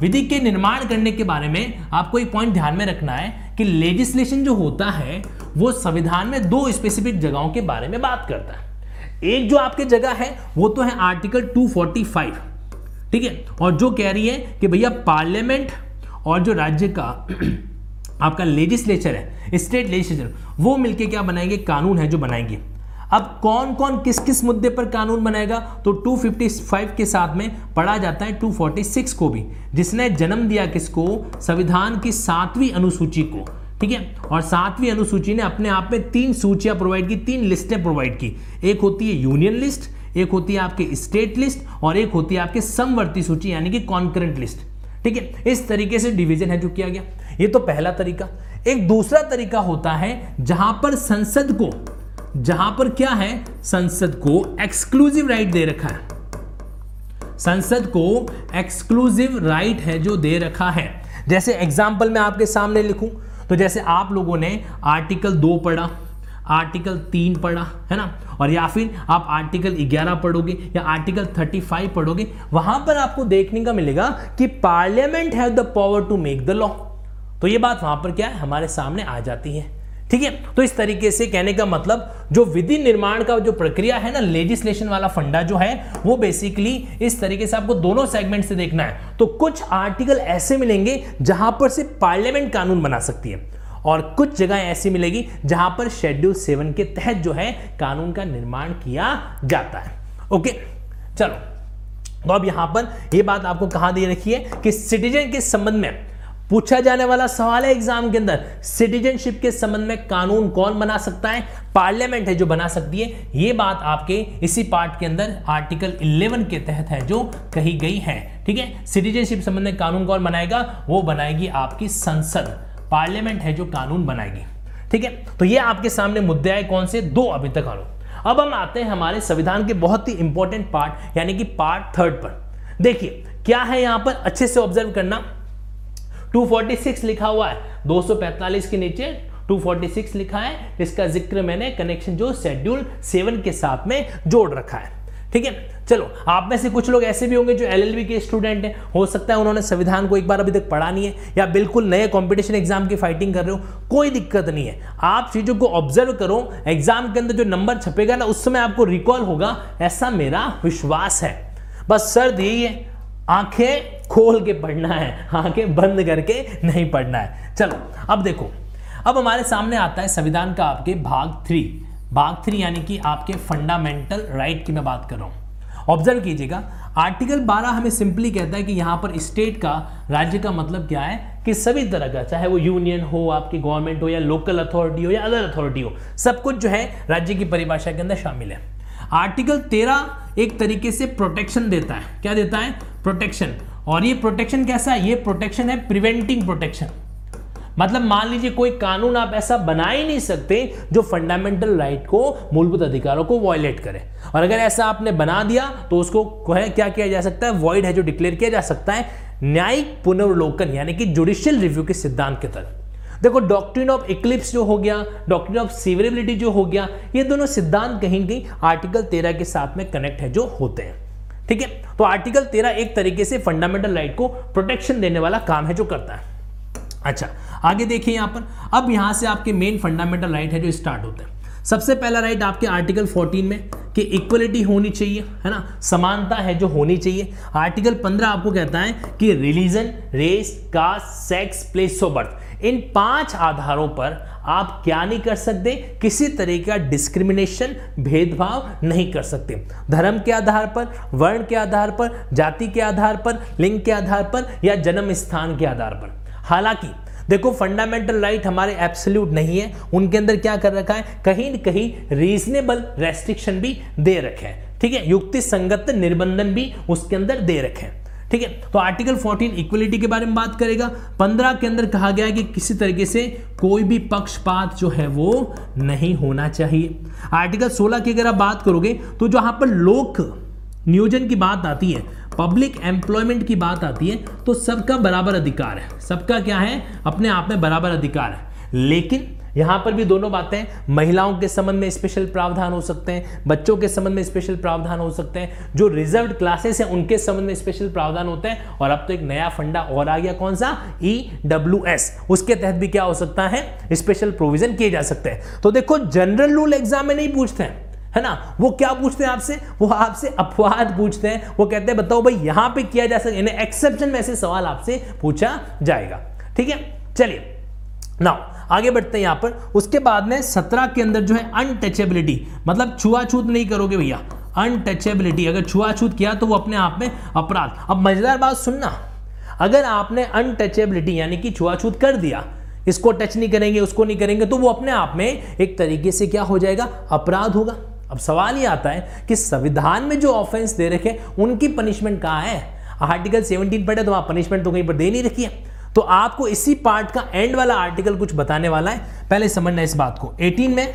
विधि के निर्माण करने के बारे में आपको एक पॉइंट ध्यान में रखना है कि लेजिस्लेशन जो होता है, वो संविधान में दो स्पेसिफिक जगहों के बारे में बात करता है। एक जो आपके जगह है, वो तो है आर्टिकल 245 ठीक है? और जो कह रही है कि भैया पार्लियामेंट और जो राज्य का [clears throat] आपका लेजिस्लेचर है स्टेट लेजिस्लेचर वो मिलके क्या बनाएँगे? कानून है जो बनाएँगे। अब कौन कौन किस किस मुद्दे पर कानून बनाएगा? तो 255 के साथ में पढ़ा जाता है 246 को भी, जिसने जन्म दिया किसको? संविधान की सातवीं अनुसूची को, ठीक है? और सातवीं अनुसूची ने अपने आप में तीन सूचियाँ प्रोवाइड की, तीन लिस्टें प्रोवाइड की। एक होती है यूनियन लिस्ट एक होती है आपकी स्टेट लिस्ट और एक होती है आपके समवर्ती सूची, यानी कि कॉन्करेंट लिस्ट ठीक है? इस तरीके से डिवीज़न है जो किया गया। ये तो पहला तरीका। एक दूसरा तरीका होता है जहाँ पर संसद को, जहाँ पर क्या है? संसद को एक्सक्लूसिव राइट दे रखा है। संसद को एक्सक्लूसिव राइट है जो दे रखा है। जैसे एग्ज़ाम्पल मैं आपके सामने लिखूं तो जैसे आप लोगों ने आर्टिकल दो पढ़ा आर्टिकल तीन पढ़ा, है ना? और या फिर आप आर्टिकल 11 पढ़ोगे या आर्टिकल 35 पढ़ोगे, वहाँ पर आपको देखने का मिलेगा कि parliament have the power to make the law तो ये बात वहाँ पर क्या है? हमारे सामने आ जाती है। ठीक है? तो इस तरीके से कहने का मतलब जो विधि निर्माण का जो प्रक्रिया है ना लेजिस्लेशन वाला फंडा जो है, वो बेसिकली इस तरीके से आपको दोनों सेगमेंट से देखना है। तो कुछ आर्टिकल ऐसे मिलेंगे जहाँ पर सिर्फ़ पार्लियामेंट कानून बना सकती है और कुछ जगह ऐसी मिलेगी जहाँ पर शेड्यूल सेवन के तहत जो है, कानून का निर्माण किया जाता है। ओके? चलो। तो अब यहाँ पर यह बात आपको कहाँ दे रखी है कि सिटीजन के संबंध में पूछा जाने वाला सवाल है एग्ज़ाम के अंदर। सिटीजनशिप के संबंध में कानून कौन बना सकता है? पार्लियामेंट है जो बना सकती है। ये बात आपके इसी पार्ट के अंदर, आर्टिकल 11 के तहत है जो कही गई है। ठीक है? सिटीजनशिप संबंध में कानून कौन बनाएगा? वो बनाएगी आपकी संसद। पार्लियामेंट है जो कानून बनाएगी। ठीक है? तो ये आपके सामने मुद्दे आए कौन से? दो अभी तक कानून अब हम आते हैं हमारे संविधान के बहुत ही इंपॉर्टेंट पार्ट यानी कि पार्ट थर्ड पर। देखिए, क्या है यहाँ पर अच्छे से ऑब्ज़र्व करना? 246 लिखा हुआ है। 245 के नीचे 246 लिखा है। इसका ज़िक्र मैंने कनेक्शन जो शेड्यूल सेवन के साथ में जोड़ रखा है। ठीक है? चलो, आप में से कुछ लोग ऐसे भी होंगे जो एलएलबी के स्टूडेंट हैं। हो सकता है उन्होंने संविधान को एक बार अभी तक पढ़ा नहीं है या बिल्कुल नए कंपटीशन एग्ज़ाम की फाइटिंग कर रहे हो। कोई दिक्कत नहीं है। आप चीज़ों को ऑब्ज़र्व करो। एग्ज़ाम के अंदर जो नंबर छपेगा ना, उस समय आपको रिकॉल होगा। ऐसा मेरा विश्वास है। बस सर यही है। आँखें खोल के पढ़ना है, आँखें बंद करके नहीं पढ़ना है। चलो, अब देखो, अब हमारे सामने आता है संविधान का आपके भाग थ्री भाग थ्री यानी कि आपके फंडामेंटल राइट की मैं बात कर रहा हूँ। ऑब्ज़र्व कीजिएगा आर्टिकल 12 हमें सिंपली कहता है कि यहाँ पर स्टेट का, राज्य का मतलब क्या है? कि सभी तरह का, चाहे वो यूनियन हो, आपकी गवर्नमेंट हो या लोकल अथॉरिटी हो या अदर अथॉरिटी हो, सब कुछ जो है राज्य की परिभाषा के अंदर शामिल है। आर्टिकल 13 एक तरीके से प्रोटेक्शन देता है। क्या देता है? प्रोटेक्शन और ये प्रोटेक्शन कैसा है? ये प्रोटेक्शन है प्रिवेंटिंग प्रोटेक्शन मतलब मान लीजिए कोई कानून आप ऐसा बना ही नहीं सकते जो फंडामेंटल राइट को, मूलभूत अधिकारों को वॉयलेट करे। और अगर ऐसा आपने बना दिया तो उसको क्या किया जा सकता है? वॉइड है जो डिक्लेयर किया जा सकता है। न्यायिक पुनर्वलोकन यानी कि जुडिशियल रिव्यू के सिद्धांत के तहत। देखो डॉक्ट्रिन ऑफ़ इक्लिप्स जो हो गया डॉक्ट्रिन ऑफ़ सीवरेबिलिटी जो हो गया, ये दोनों सिद्धांत कहीं कहीं आर्टिकल तेरह के साथ में कनेक्ट है, जो होते हैं। ठीक है? तो आर्टिकल तेरह एक तरीके से फंडामेंटल राइट को प्रोटेक्शन देने वाला काम है जो करता है। अच्छा आगे देखिए यहाँ पर। अब यहाँ से आपके मेन फंडामेंटल राइट है जो स्टार्ट होते हैं। सबसे पहला राइट आपके आर्टिकल 14 में कि इक्वलिटी होनी चाहिए, है ना? समानता है जो होनी चाहिए। आर्टिकल 15 आपको कहता है कि religion race caste sex place of birth इन पाँच आधारों पर आप क्या नहीं कर सकते? किसी तरह का डिस्क्रिमिनेशन भेदभाव नहीं कर सकते। धर्म के आधार पर, वर्ण के आधार पर, जाति के आधार पर, लिंग के आधार पर या जन्म स्थान के आधार पर। हालाँकि, देखो फंडामेंटल राइट हमारे एब्सोल्यूट नहीं है। उनके अंदर क्या कर रखा है? कहीं न कहीं रीजनेबल रेस्ट्रिक्शन भी दे रखे हैं। ठीक है? युक्ति संगत निर्बंधन भी उसके अंदर दे रखे हैं। ठीक है? तो आर्टिकल 14 इक्वलिटी के बारे में बात करेगा। 15 के अंदर कहा गया है कि किसी तरीके से कोई भी पक्षपात जो है वो नहीं होना चाहिए। आर्टिकल 16 की अगर आप बात करोगे तो जहाँ पर लोक नियोजन की बात आती है पब्लिक एम्प्लॉयमेंट की बात आती है तो सबका बराबर अधिकार है। सबका क्या है? अपने आप में बराबर अधिकार है। लेकिन यहाँ पर भी दोनों बातें महिलाओं के संबंध में स्पेशल प्रावधान हो सकते हैं, बच्चों के संबंध में स्पेशल प्रावधान हो सकते हैं, जो रिज़र्व क्लासेस हैं, उनके संबंध में स्पेशल प्रावधान होते हैं। और अब तो एक नया फंडा और आ गया, कौन सा? ई डब्ल्यू एस उसके तहत भी क्या हो सकता है? स्पेशल प्रोविज़न किए जा सकते हैं। तो देखो जनरल रूल एग्ज़ाम में नहीं पूछते हैं, है ना? वो क्या पूछते हैं आपसे? वो आपसे अपवाद पूछते हैं। वो कहते हैं, बताओ भाई, यहाँ पे किया जा सकता एक्सेप्शन में से सवाल आपसे पूछा जाएगा। ठीक है? चलिए। नाउ आगे बढ़ते हैं यहाँ पर। उसके बाद में सत्रह के अंदर जो है अनटचेबिलिटी मतलब छुआछूत नहीं करोगे भैया। अनटचेबिलिटी अगर छुआछूत किया तो वो अपने आप में अपराध। अब मज़ेदार बात सुनना। अगर आपने अनटचेबिलिटी यानी कि छुआछूत कर दिया, इसको टच नहीं करेंगे, उसको नहीं करेंगे तो वो अपने आप में एक तरीके से क्या हो जाएगा? अपराध होगा। अब सवाल ये आता है कि संविधान में जो ऑफेंस दे रखे उनकी पनिशमेंट कहाँ है? आर्टिकल 17 पढ़े तो वहाँ पनिशमेंट तो कहीं पर दे नहीं रखी है। तो आपको इसी पार्ट का एंड वाला आर्टिकल कुछ बताने वाला है। पहले समझना इस बात को। 18 में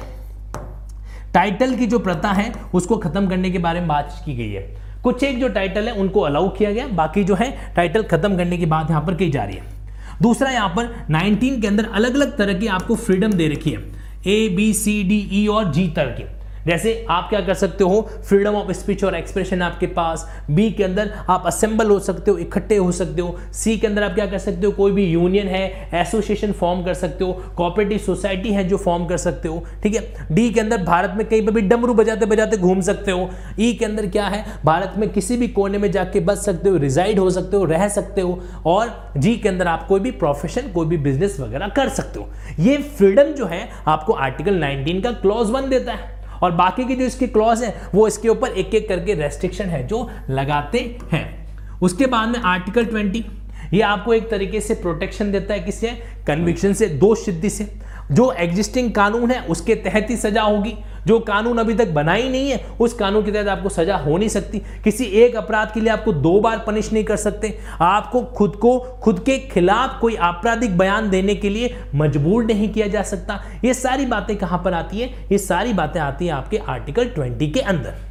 टाइटल की जो प्रथा है, उसको खत्म करने के बारे में बात की गई है। कुछ एक जो टाइटल है, उनको अलाउ किया गया। बाकी जो है टाइटल खत्म करने की बात यहाँ पर की जा रही है। दूसरा यहाँ पर 19 के अंदर अलग अलग तरह की आपको फ्रीडम दे रखी है। A B C D E और जी तरह की। जैसे आप क्या कर सकते हो फ्रीडम ऑफ़ स्पीच और एक्सप्रेशन आपके पास बी के अंदर आप असेंबल हो सकते हो इकट्ठे हो सकते हो सी के अंदर आप क्या कर सकते हो कोई भी यूनियन है एसोसिएशन फॉर्म कर सकते हो कॉपरेटिव सोसाइटी है जो फॉर्म कर सकते हो ठीक है डी के अंदर भारत में कहीं पर भी डमरू बजाते बजाते घूम सकते हो ई e के अंदर क्या है भारत में किसी भी कोने में जाके बच सकते हो रिजाइड हो सकते हो रह सकते हो और जी के अंदर आप कोई भी प्रोफेशन कोई भी बिज़नेस वगैरह कर सकते हो ये फ्रीडम जो है आपको आर्टिकल 19 का क्लॉज वन देता है और बाकी की जो इसके क्लॉज है, वो इसके ऊपर एक एक करके रेस्ट्रिक्शन है, जो लगाते हैं। उसके बाद में आर्टिकल ट्वेंटी ये आपको एक तरीके से प्रोटेक्शन देता है किससे कन्विक्शन से दोष सिद्धि से। जो एग्जिस्टिंग कानून है, उसके तहत ही सजा होगी। जो कानून अभी तक बना ही नहीं है, उस कानून के तहत आपको सजा हो नहीं सकती। किसी एक अपराध के लिए आपको दो बार पनिश नहीं कर सकते। आपको खुद को, खुद के खिलाफ कोई आपराधिक बयान देने के लिए मजबूर नहीं किया जा सकता। ये सारी बातें कहाँ पर आती है? ये सारी बातें आती हैं आपके आर्टिकल ट्वेंटी के अंदर।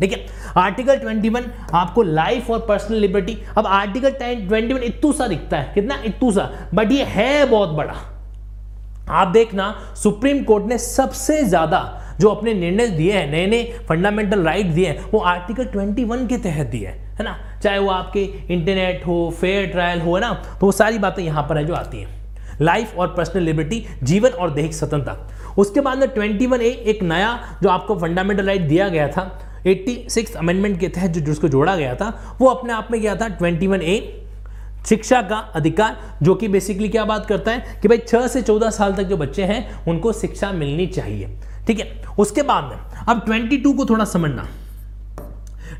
ठीक है आर्टिकल 21 आपको लाइफ और पर्सनल लिबर्टी अब आर्टिकल 21 इतू सा दिखता है। कितना? इतू सा। बट ये है बहुत बड़ा। आप देखना सुप्रीम कोर्ट ने सबसे ज़्यादा जो अपने निर्णय दिए हैं नए नए फंडामेंटल राइट दिए हैं, वो आर्टिकल 21 के तहत दिए हैं, है ना? चाहे वो आपके इंटरनेट हो फेयर ट्रायल हो, है ना? तो वो सारी बातें यहाँ पर है जो आती हैं। लाइफ और पर्सनल लिबर्टी जीवन और दैहिक स्वतंत्रता। उसके बाद में 21 ए एक नया जो आपको फंडामेंटल राइट दिया गया था 86 अमेंडमेंट के तहत जो जिसको जोड़ा गया था, वो अपने आप में क्या था? 21 ए शिक्षा का अधिकार, जो कि बेसिकली क्या बात करता है कि भाई छह से चौदह साल तक जो बच्चे हैं, उनको शिक्षा मिलनी चाहिए। ठीक है? उसके बाद में, अब 22 को थोड़ा समझना।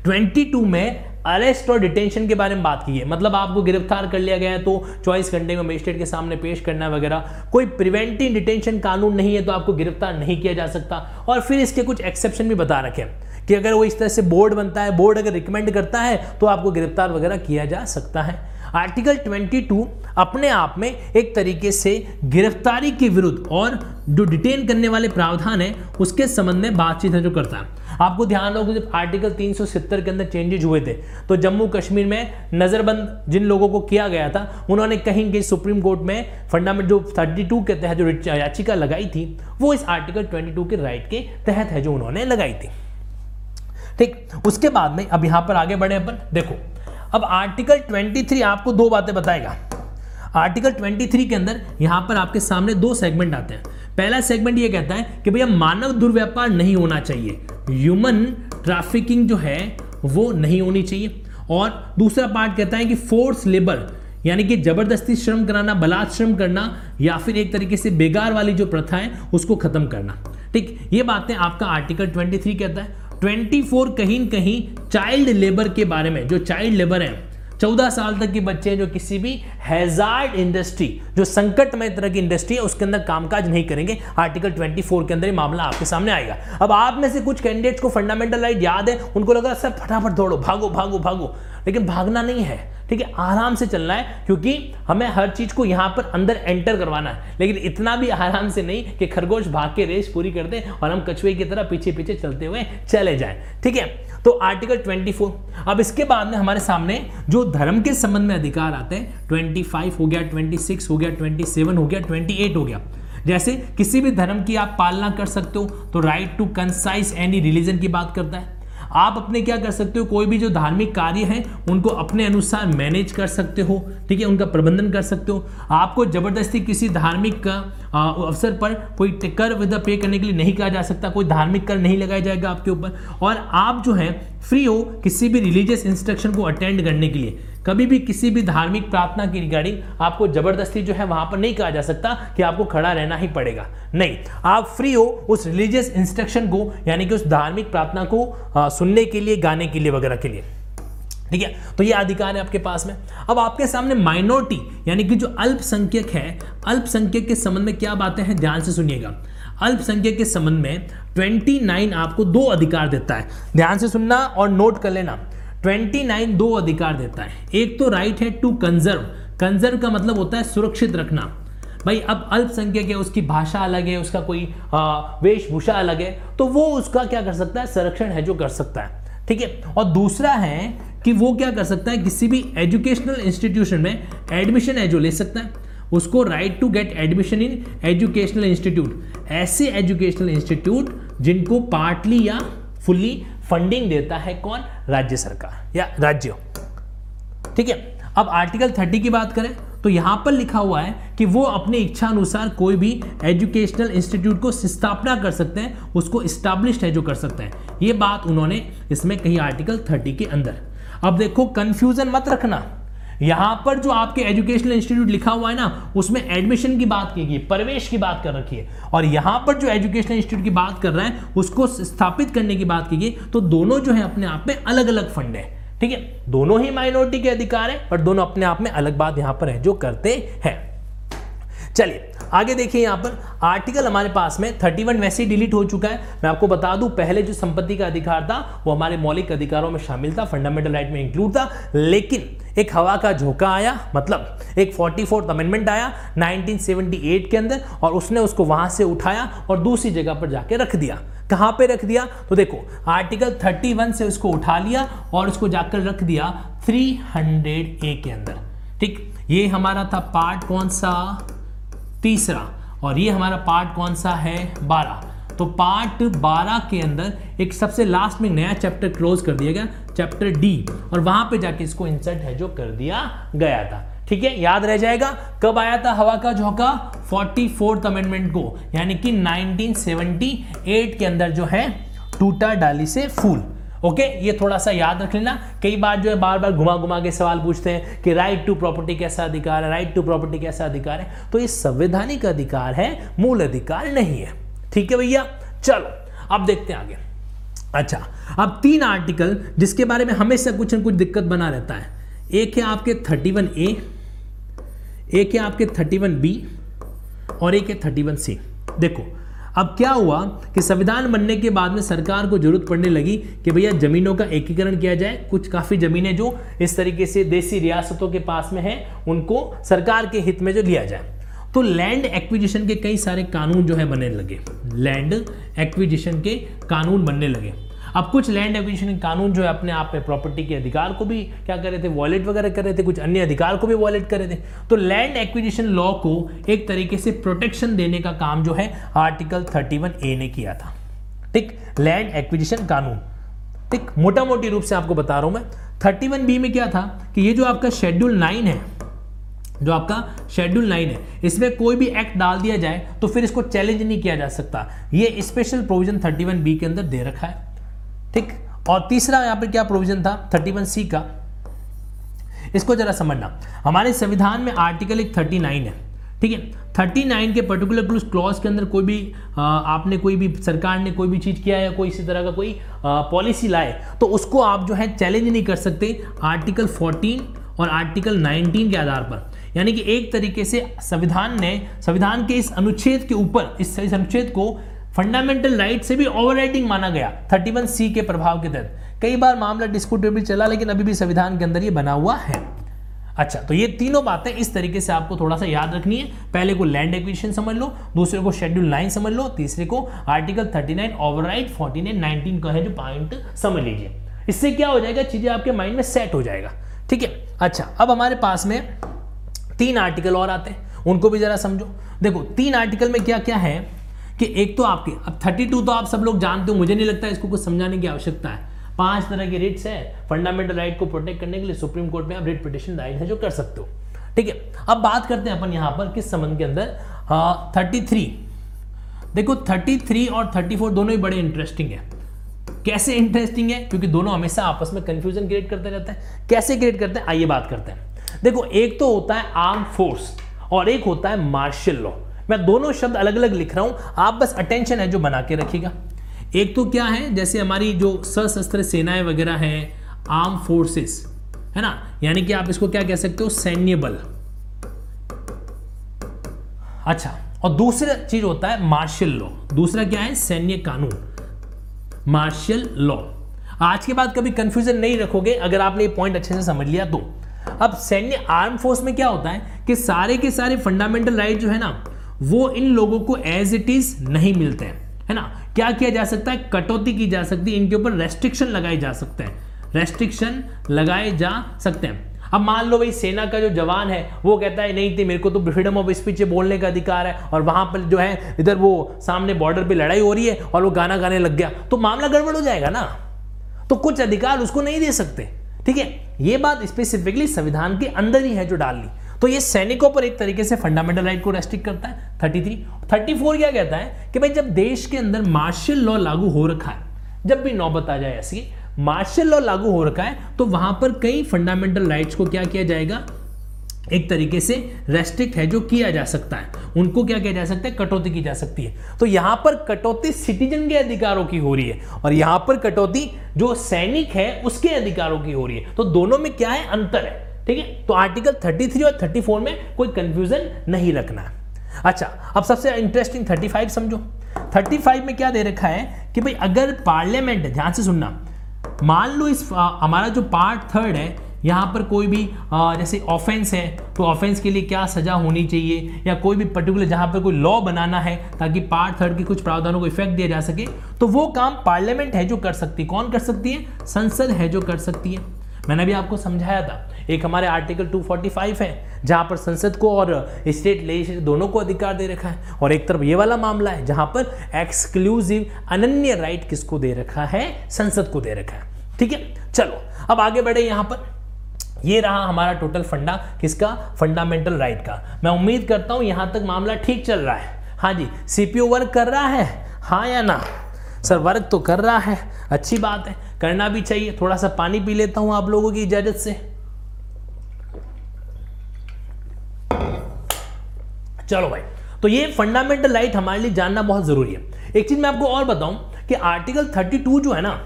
22 में अरेस्ट और डिटेंशन के बारे में बात की है। मतलब आपको गिरफ़्तार कर लिया गया है तो 24 घंटे में मजिस्ट्रेट के सामने पेश करना वगैरह। कोई प्रिवेंटिव डिटेंशन कानून नहीं है तो आपको गिरफ़्तार नहीं किया जा सकता। और फिर इसके कुछ एक्सेप्शन भी बता रखे कि अगर वो इस तरह से बोर्ड बनता है बोर्ड अगर रिकमेंड करता है तो आपको गिरफ़्तार वगैरह किया जा सकता है। आर्टिकल 22 अपने आप में एक तरीके से गिरफ्तारी के विरुद्ध और जो डिटेन करने वाले प्रावधान है, उसके संबंध में बातचीत है जो करता है। आपको ध्यान रखो जब आर्टिकल 370 के अंदर चेंजेज हुए थे तो जम्मू कश्मीर में नजरबंद जिन लोगों को किया गया था, उन्होंने कहीं कहीं सुप्रीम कोर्ट में फंडामेंट जो 32 के तहत जो याचिका लगाई थी, वो इस आर्टिकल 22 के राइट के तहत है जो उन्होंने लगाई थी। ठीक, उसके बाद में अब यहाँ पर आगे बढ़े अपन। देखो अब आर्टिकल 23 आपको दो बातें बताएगा। आर्टिकल 23 के अंदर यहाँ पर आपके सामने दो सेगमेंट आते हैं। पहला सेगमेंट ये कहता है कि भैया मानव दुर्व्यापार नहीं होना चाहिए। ह्यूमन ट्रैफिकिंग जो है, वो नहीं होनी चाहिए। और दूसरा पार्ट कहता है कि फोर्स लेबर यानी कि ज़बरदस्ती श्रम कराना, बलात् श्रम करना, या फिर एक तरीके से बेगार वाली जो प्रथा है, उसको खत्म करना। ठीक, ये बातें आपका आर्टिकल 23 कहता है। 24 कहीं कहीं चाइल्ड लेबर के बारे में, जो चाइल्ड लेबर है, चौदह साल तक के बच्चे जो किसी भी हैजार्ड इंडस्ट्री जो संकटमय तरह की इंडस्ट्री है, उसके अंदर कामकाज नहीं करेंगे। आर्टिकल 24 के अंदर ये मामला आपके सामने आएगा। अब आप में से कुछ कैंडिडेट्स को फंडामेंटल राइट याद है, उनको लगा, सर, फटाफट दौड़ो, भागो भागो भागो। लेकिन भागना नहीं है। ठीक है, आराम से चलना है, क्योंकि हमें हर चीज़ को यहाँ पर अंदर एंटर करवाना है। लेकिन इतना भी आराम से नहीं कि खरगोश भाग के रेस पूरी कर दे और हम कछुए की तरह पीछे पीछे चलते हुए चले जाएँ। ठीक है तो आर्टिकल 24 अब इसके बाद में हमारे सामने जो धर्म के संबंध में अधिकार आते हैं 25 हो गया 26 हो गया 27 हो गया 28 हो गया। जैसे किसी भी धर्म की आप पालना कर सकते हो तो right to concise any religion की बात करता है। आप अपने क्या कर सकते हो? कोई भी जो धार्मिक कार्य है, उनको अपने अनुसार मैनेज कर सकते हो, ठीक है? उनका प्रबंधन कर सकते हो। आपको ज़बरदस्ती किसी धार्मिक का अवसर पर कोई कर विदा पे करने के लिए नहीं कहा जा सकता। कोई धार्मिक कर नहीं लगाया जाएगा आपके ऊपर। और आप जो है फ्री हो किसी भी रिलीजियस इंस्ट्रक्शन को अटेंड करने के लिए। कभी भी किसी भी धार्मिक प्रार्थना की रिगार्डिंग आपको ज़बरदस्ती जो है वहाँ पर नहीं कहा जा सकता कि आपको खड़ा रहना ही पड़ेगा। नहीं आप फ्री हो उस रिलीजियस इंस्ट्रक्शन को यानी कि उस धार्मिक प्रार्थना को आ, सुनने के लिए गाने के लिए वगैरह के लिए। ठीक है? तो ये अधिकार है आपके पास में। अब आपके सामने माइनॉरिटी यानी कि जो अल्पसंख्यक है अल्पसंख्यक के संबंध में क्या बातें हैं? ध्यान से सुनिएगा। अल्पसंख्यक के संबंध में 29 आपको दो अधिकार देता है। ध्यान से सुनना और नोट कर लेना। 29 दो अधिकार देता है। एक तो राइट है टू कंजर्व कंजर्व का मतलब होता है सुरक्षित रखना। भाई, अब अल्पसंख्यक है, उसकी भाषा अलग है, उसका कोई वेशभूषा अलग है तो वो उसका क्या कर सकता है? संरक्षण है जो कर सकता है। ठीक है? और दूसरा है कि वो क्या कर सकता है? किसी भी एजुकेशनल इंस्टीट्यूशन में एडमिशन है जो ले सकता है। उसको right to get admission in educational institute ऐसे एजुकेशनल इंस्टीट्यूट जिनको पार्टली या फुल्ली फंडिंग देता है कौन? राज्य सरकार या राज्य। ठीक है? अब आर्टिकल 30 की बात करें तो यहाँ पर लिखा हुआ है कि वो अपनी इच्छा अनुसार कोई भी एजुकेशनल इंस्टीट्यूट को स्थापना कर सकते हैं, उसको स्टैब्लिश्ड है जो कर सकते हैं। ये बात उन्होंने इसमें कही आर्टिकल 30 के अंदर। अब देखो कंफ्यूजन मत रखना। यहाँ पर जो आपके एजुकेशनल इंस्टीट्यूट लिखा हुआ है ना, उसमें एडमिशन की बात की गई, प्रवेश की बात कर रखी है। और यहाँ पर जो एजुकेशनल इंस्टीट्यूट की बात कर रहा है, उसको स्थापित करने की बात की गई तो दोनों जो है अपने आप में अलग अलग फंड है, ठीक है? दोनों ही माइनॉरिटी के अधिकार है पर दोनों अपने आप में अलग बात यहाँ पर है, जो करते हैं। चलिए, आगे देखिए यहाँ पर, आर्टिकल हमारे पास में 31 वैसे ही डिलीट हो चुका है। मैं आपको बता दूँ, पहले जो संपत्ति का अधिकार था, वो हमारे मौलिक अधिकारों में शामिल था, फंडामेंटल राइट में इंक्लूड था, लेकिन एक हवा का झोंका आया मतलब एक फोर्टी फोर्थ अमेंडमेंट आया 1978 के अंदर और उसने उसको वहाँ से उठाया और दूसरी जगह पर जाके रख दिया। कहाँ पे रख दिया? तो देखो आर्टिकल 31 से उसको उठा लिया और उसको जाकर रख दिया 300 ए के अंदर। ठीक? ये हमारा था पार्ट कौन सा? तीसरा। और ये हमारा पार्ट कौन सा है? बारह। तो पार्ट 12 के अंदर एक सबसे लास्ट में नया चैप्टर क्लोज कर दिया गया चैप्टर डी और वहाँ पे जाके इसको इंसर्ट है जो कर दिया गया था। ठीक है? याद रह जाएगा? कब आया था हवा का झोंका? फोर्टी फोर्थ अमेंडमेंट को। यानी कि 1978 के अंदर जो है, टूटा डाली से फूल। ओके ये थोड़ा सा याद रख लेना। कई बार जो है बार बार घुमा घुमा के सवाल पूछते हैं कि राइट टू प्रॉपर्टी कैसा अधिकार है? राइट टू प्रॉपर्टी कैसा अधिकार है? तो ये संवैधानिक अधिकार है, मूल अधिकार नहीं है। ठीक है भैया? चलो, अब देखते हैं आगे। अच्छा अब तीन आर्टिकल जिसके बारे में हमेशा कुछ न कुछ दिक्कत बना रहता है। एक है आपके 31 ए एक है आपके 31 बी और एक है 31 सी देखो, अब क्या हुआ कि संविधान बनने के बाद में सरकार को ज़रूरत पड़ने लगी कि भैया जमीनों का एकीकरण किया जाए। कुछ काफ़ी ज़मीनें जो इस तरीके से देसी रियासतों के पास में हैं, उनको सरकार के हित में जो लिया जाए। तो लैंड एक्विजिशन के कई सारे कानून जो है बनने लगे। लैंड एक्विजिशन के कानून बनने लगे। अब कुछ लैंड एक्विजिशन कानून जो है अपने आप में प्रॉपर्टी के अधिकार को भी क्या कर रहे थे? वॉलेट वगैरह कर रहे थे, कुछ अन्य अधिकार को भी वॉलेट कर रहे थे। तो लैंड एक्विजिशन लॉ को एक तरीके से प्रोटेक्शन देने का काम जो है आर्टिकल 31 ए ने किया था। ठीक? लैंड एक्विजिशन कानून। ठीक? मोटा मोटी रूप से आपको बता रहा हूँ मैं। 31 बी में क्या था कि ये जो आपका शेड्यूल नाइन है जो आपका शेड्यूल नाइन है। इसमें कोई भी एक्ट डाल दिया जाए तो फिर इसको चैलेंज नहीं किया जा सकता। ये स्पेशल प्रोविज़न 31 बी के अंदर दे रखा है। ठीक? और तीसरा यहाँ पर क्या प्रोविज़न था? 31 सी का। इसको जरा समझना। हमारे संविधान में आर्टिकल एक 39 है। ठीक है? 39 के पर्टिकुलर क्लूज क्लॉज के अंदर कोई भी आ, आपने कोई भी सरकार ने कोई भी चीज़ किया या कोई इसी तरह का कोई पॉलिसी लाए तो उसको आप जो है चैलेंज नहीं कर सकते। आर्टिकल 14 और आर्टिकल 19 के आधार पर। यानी कि एक तरीके से संविधान ने संविधान के इस अनुच्छेद के ऊपर इस, इस अनुच्छेद को फंडामेंटल राइट से भी ओवरराइडिंग माना गया 31 सी के प्रभाव के तहत। कई बार मामला डिस्प्यूटेबल चला लेकिन अभी भी संविधान के अंदर ये बना हुआ है। अच्छा तो ये तीनों बातें इस तरीके से आपको थोड़ा सा याद रखनी है। पहले को लैंड एक्विजिशन समझ लो दूसरे को शेड्यूल नाइन समझ लो तीसरे को आर्टिकल 39 ओवरराइड 14 19 का है जो पॉइंट समझ लीजिए। इससे क्या हो जाएगा? चीज़ें आपके माइंड में सेट हो जाएगा। ठीक है? अच्छा अब हमारे पास में तीन आर्टिकल और आते हैं। उनको भी जरा समझो। देखो, तीन आर्टिकल में क्या क्या है कि एक तो आपके, अब 32 तो आप सब लोग जानते हो, मुझे नहीं लगता इसको कुछ समझाने की आवश्यकता है। पाँच तरह की रिट्स है फंडामेंटल राइट को प्रोटेक्ट करने के लिए सुप्रीम कोर्ट में आप रिट पिटिशन दायर है जो कर सकते हो। ठीक है, अब बात करते हैं अपन यहाँ पर किस संबंध के अंदर। थर्टी थ्री देखो थर्टी थ्री और थर्टी फोर दोनों ही बड़े इंटरेस्टिंग है। कैसे इंटरेस्टिंग है? क्योंकि दोनों हमेशा आपस में कंफ्यूजन क्रिएट करते रहते हैं। कैसे क्रिएट करते हैं? आइए बात करते हैं। देखो, एक तो होता है आर्म फोर्स और एक होता है मार्शल लॉ मैं दोनों शब्द अलग अलग लिख रहा हूँ, आप बस अटेंशन है जो बना के रखिएगा। एक तो क्या है, जैसे हमारी जो सशस्त्र सेनाएँ वगैरह हैं आर्म फोर्सेस है ना? यानी कि आप इसको क्या कह सकते हो सैन्य बल अच्छा और दूसरा चीज़ होता है मार्शल लॉ दूसरा क्या है, सैन्य कानून। मार्शल लॉ आज के बाद कभी कंफ्यूजन नहीं रखोगे, अगर आपने ये पॉइंट अच्छे से समझ लिया तो। अब सैन्य आर्म फोर्स में क्या होता है कि सारे के सारे फंडामेंटल राइट जो है ना, वो इन लोगों को एज इट इज़ नहीं मिलते हैं, है ना? क्या किया जा सकता है? कटौती की जा सकती है, इनके ऊपर रेस्ट्रिक्शन लगाए जा सकते हैं। रेस्ट्रिक्शन लगाए जा सकते हैं। अब मान लो भाई, सेना का जो जवान है, वो कहता है, नहीं थी मेरे को तो फ्रीडम ऑफ़ स्पीच बोलने का अधिकार है और वहाँ पर जो है, इधर वो सामने बॉर्डर पे लड़ाई हो रही है और वो गाना गाने लग गया। तो मामला गड़बड़ हो जाएगा ना? तो कुछ अधिकार उसको नहीं दे सकते, ठीक है? ये बात स्पेसिफिकली संविधान के अंदर ही है जो डाल ली। तो ये सैनिकों पर एक तरीके से फंडामेंटल राइट को रेस्ट्रिक्ट करता है 33 34 क्या कहता है कि भाई जब देश के अंदर मार्शल लॉ लागू हो रखा है, जब भी नौबत आ जाए ऐसी मार्शल लॉ लागू हो रखा है तो वहाँ पर कई फंडामेंटल राइट्स को क्या किया जाएगा? एक तरीके से रेस्ट्रिक्ट है जो किया जा सकता है। उनको क्या किया जा सकता है? कटौती की जा सकती है। तो यहाँ पर कटौती सिटीजन के अधिकारों की हो रही है और यहाँ पर कटौती जो सैनिक है, उसके अधिकारों की हो रही है। तो दोनों में क्या है? अंतर है। ठीक है? तो आर्टिकल 33 और 34 में कोई कंफ्यूजन नहीं रखना अच्छा अब सबसे इंटरेस्टिंग 35 समझो। 35 में क्या दे रखा है कि भाई अगर पार्लियामेंट ध्यान से सुनना, मान लो इस हमारा जो पार्ट थर्ड है यहाँ पर कोई भी जैसे ऑफेंस है तो ऑफेंस के लिए क्या सजा होनी चाहिए? या कोई भी पर्टिकुलर जहाँ पर कोई लॉ बनाना है, ताकि पार्ट थर्ड के कुछ प्रावधानों को इफ़ेक्ट दिया जा सके तो वो काम पार्लियामेंट है जो कर सकती है। कौन कर सकती है? संसद है जो कर सकती है। मैंने भी आपको समझाया था, एक हमारे आर्टिकल 245 है, जहाँ पर संसद को और स्टेट लेजिस्लेचर दोनों को अधिकार दे रखा है, और एक तरफ़ ये वाला मामला है, जहाँ पर एक्सक्लूसिव अनन्य राइट किसको दे रखा है? संसद को दे रखा है। ठीक है? चलो, अब आगे बढ़े यहाँ पर। ये रहा हमारा टोटल फंडा, किसका? फंडामेंटल राइट का। मैं उम्मीद करता हूँ यहाँ तक मामला ठीक चल रहा है। हाँ जी सीपीओ वर्क कर रहा है? हाँ या ना? सर वर्क तो कर रहा है। अच्छी बात है। करना भी चाहिए। थोड़ा सा पानी पी लेता हूँ आप लोगों की इजाज़त से। चलो भाई तो ये फंडामेंटल राइट हमारे लिए जानना बहुत ज़रूरी है। एक चीज़ मैं आपको और बताऊँ कि आर्टिकल 32 जो है ना,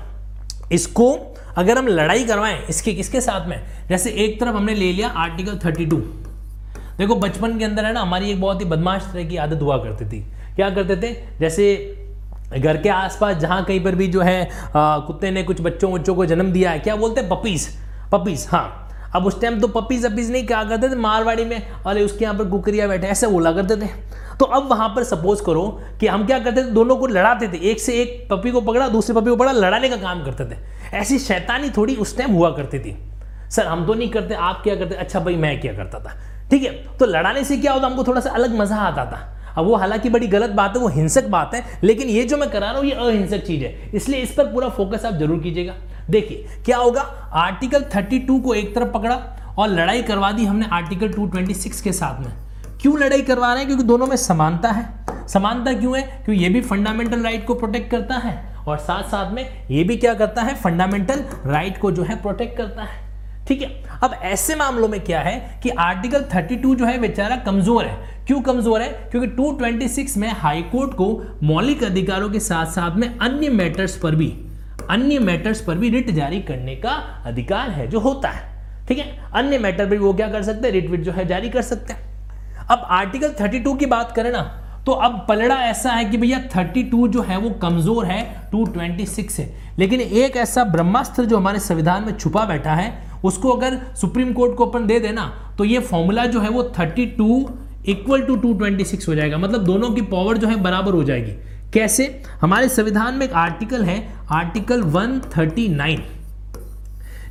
इसको अगर हम लड़ाई करवाएँ इसके, किसके साथ में? जैसे एक तरफ़ हमने ले लिया आर्टिकल 32 देखो, बचपन के अंदर है ना, हमारी एक बहुत ही बदमाश तरह की आदत हुआ करती थी। क्या करते थे? जैसे घर के आसपास जहाँ कहीं पर भी जो है कुत्ते ने कुछ बच्चों बच्चों को जन्म दिया है, क्या बोलते हैं? पपीज पपीज हाँ। अब उस टाइम तो पपीज अपीज नहीं क्या करते थे? मारवाड़ी में। अरे, उसके यहाँ पर कुकरिया बैठे, ऐसे बोला करते थे। तो अब वहाँ पर सपोज़ करो कि हम क्या करते थे? दोनों को लड़ाते थे। एक से एक पपी को पकड़ा, दूसरे पपी को पकड़ा, लड़ाने का काम करते थे। ऐसी शैतानी थोड़ी उस टाइम हुआ करती थी। सर हम तो नहीं करते, आप क्या करते? अच्छा भाई, मैं क्या करता था? ठीक है तो लड़ाने से क्या होता? हमको थोड़ा सा अलग मज़ा आता था। अब वो हालाँकि बड़ी गलत बात है, वो हिंसक बात है, लेकिन ये जो मैं करा रहा हूँ, ये अहिंसक चीज़ है। इसलिए इस पर पूरा फोकस आप ज़रूर कीजिएगा। देखिए, क्या होगा? आर्टिकल 32 को एक तरफ़ पकड़ा और लड़ाई करवा दी हमने आर्टिकल 226 के साथ में। क्यों लड़ाई करवा रहे हैं? क्योंकि दोनों में समानता है। समानता क्यों है? क्योंकि ये भी फंडामेंटल राइट को प्रोटेक्ट करता है और साथ साथ में ये भी क्या करता है? फंडामेंटल राइट को जो है प्रोटेक्ट करता है। ठीक है? अब ऐसे मामलों में क्या है कि आर्टिकल 32 जो है बेचारा कमज़ोर है। क्यों कमज़ोर है? क्योंकि 226 में हाई कोर्ट को मौलिक अधिकारों के साथ साथ में अन्य मैटर्स पर भी अन्य मैटर्स पर भी रिट जारी करने का अधिकार है, जो होता है। ठीक है? अन्य मैटर पर वो क्या कर सकते हैं? रिट विट जो है, जारी कर सकते हैं। अब आर्टिकल 32 की बात करें ना तो अब पलड़ा ऐसा है कि भैया 32 जो है, वो कमज़ोर है 226 है। लेकिन एक ऐसा ब्रह्मास्त्र जो हमारे संविधान में छुपा बैठा है, उसको अगर सुप्रीम कोर्ट को अपन दे देना तो ये फॉर्मूला जो है, वो 32 इक्वल टू 226 हो जाएगा। मतलब दोनों की पावर जो है, बराबर हो जाएगी। कैसे? हमारे संविधान में एक आर्टिकल है, आर्टिकल 139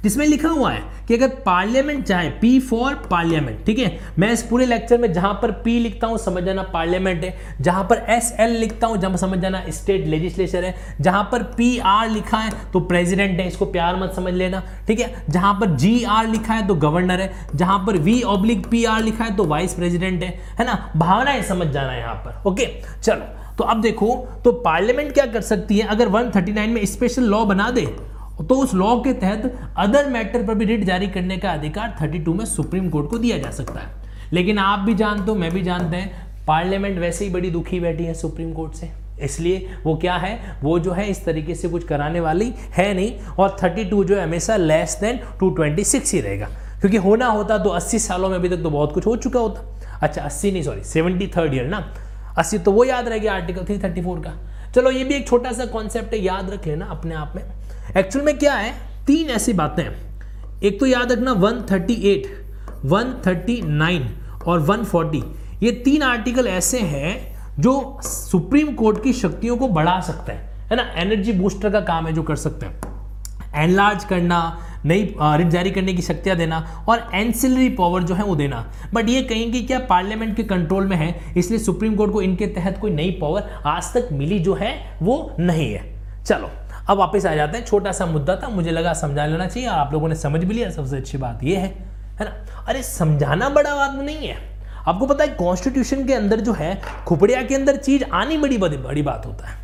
जिसमें लिखा हुआ है कि अगर पार्लियामेंट चाहे पी फॉर पार्लियामेंट, ठीक है? मैं इस पूरे लेक्चर में जहाँ पर पी लिखता हूँ, समझ जाना पार्लियामेंट है। जहाँ पर एस एल लिखता हूँ, जहाँ समझ जाना स्टेट लेजिस्लेचर है। जहाँ पर पी आर लिखा है तो प्रेसिडेंट है, इसको प्यार मत समझ लेना, ठीक है? जहाँ पर जी आर लिखा है तो गवर्नर है। जहाँ पर वी ऑब्लिक पी आर लिखा है तो वाइस प्रेसिडेंट है। है ना? भावनाएँ समझ जाना यहाँ पर, ओके? चलो तो अब देखो तो पार्लियामेंट क्या कर सकती है? अगर 139 में स्पेशल लॉ बना दे तो उस लॉ के तहत अदर मैटर पर भी रिट जारी करने का अधिकार 32 में सुप्रीम कोर्ट को दिया जा सकता है। लेकिन आप भी जानते हो, मैं भी जानते हैं, पार्लियामेंट वैसे ही बड़ी दुखी बैठी है सुप्रीम कोर्ट से। इसलिए वो क्या है? वो जो है इस तरीके से कुछ कराने वाली है नहीं, और 32 जो है हमेशा लेस देन 226 ही रहेगा। क्योंकि होना होता तो 80 सालों में अभी तक तो बहुत कुछ हो चुका होता। अच्छा 80 नहीं सॉरी सेवेंटी थर्ड ईयर ना। 80 तो वो याद रहेगा आर्टिकल 334 का। चलो ये भी एक छोटा सा कॉन्सेप्ट है याद रख लेना अपने आप में। एक्चुअल में क्या है? तीन ऐसी बातें। हैं एक तो याद रखना 138, 139 और 140 ये तीन आर्टिकल ऐसे हैं जो सुप्रीम कोर्ट की शक्तियों को बढ़ा सकते हैं। है ना? एनर्जी बूस्टर का काम है जो कर सकते हैं। एनलार्ज करना नई रिट जारी करने की शक्तियाँ देना और एंसिलरी पावर जो है वो देना। बट ये कहेंगे क्या पार्लियामेंट के कंट्रोल में है, इसलिए सुप्रीम कोर्ट को इनके तहत कोई नई पावर आज तक मिली जो है, वो नहीं है। चलो, अब वापस आ जाते हैं। छोटा सा मुद्दा था, मुझे लगा समझा लेना चाहिए, आप लोगों ने समझ भी लिया, सबसे अच्छी बात यह है है ना? अरे, समझाना बड़ा बात नहीं है। आपको पता है कॉन्स्टिट्यूशन के अंदर जो है खुपड़िया के अंदर चीज़ आनी बड़ी बड़ी बड़ी बात होता है।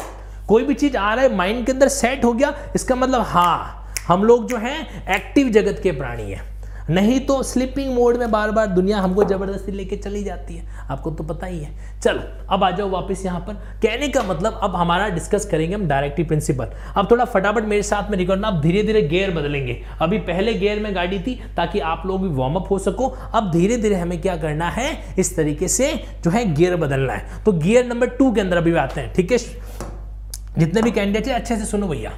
कोई भी चीज़ आ रहा है माइंड के अंदर सेट हो गया, इसका मतलब हाँ हम लोग जो है एक्टिव जगत के प्राणी हैं। नहीं तो स्लीपिंग मोड में बार बार दुनिया हमको ज़बरदस्ती लेके चली जाती है। आपको तो पता ही है। चलो, अब आ जाओ वापस यहाँ पर। कहने का मतलब अब हमारा डिस्कस करेंगे हम डायरेक्टिव प्रिंसिपल अब थोड़ा फटाफट मेरे साथ में रिकॉर्ड अब धीरे धीरे गेयर बदलेंगे। अभी पहले गेयर में गाड़ी थी, ताकि आप लोग भी वार्म अप हो सको। अब धीरे धीरे हमें क्या करना है, इस तरीके से जो है गियर बदलना है। तो गियर नंबर टू के अंदर अभी आते हैं, ठीक है? जितने भी कैंडिडेट है, अच्छे से सुनो भैया।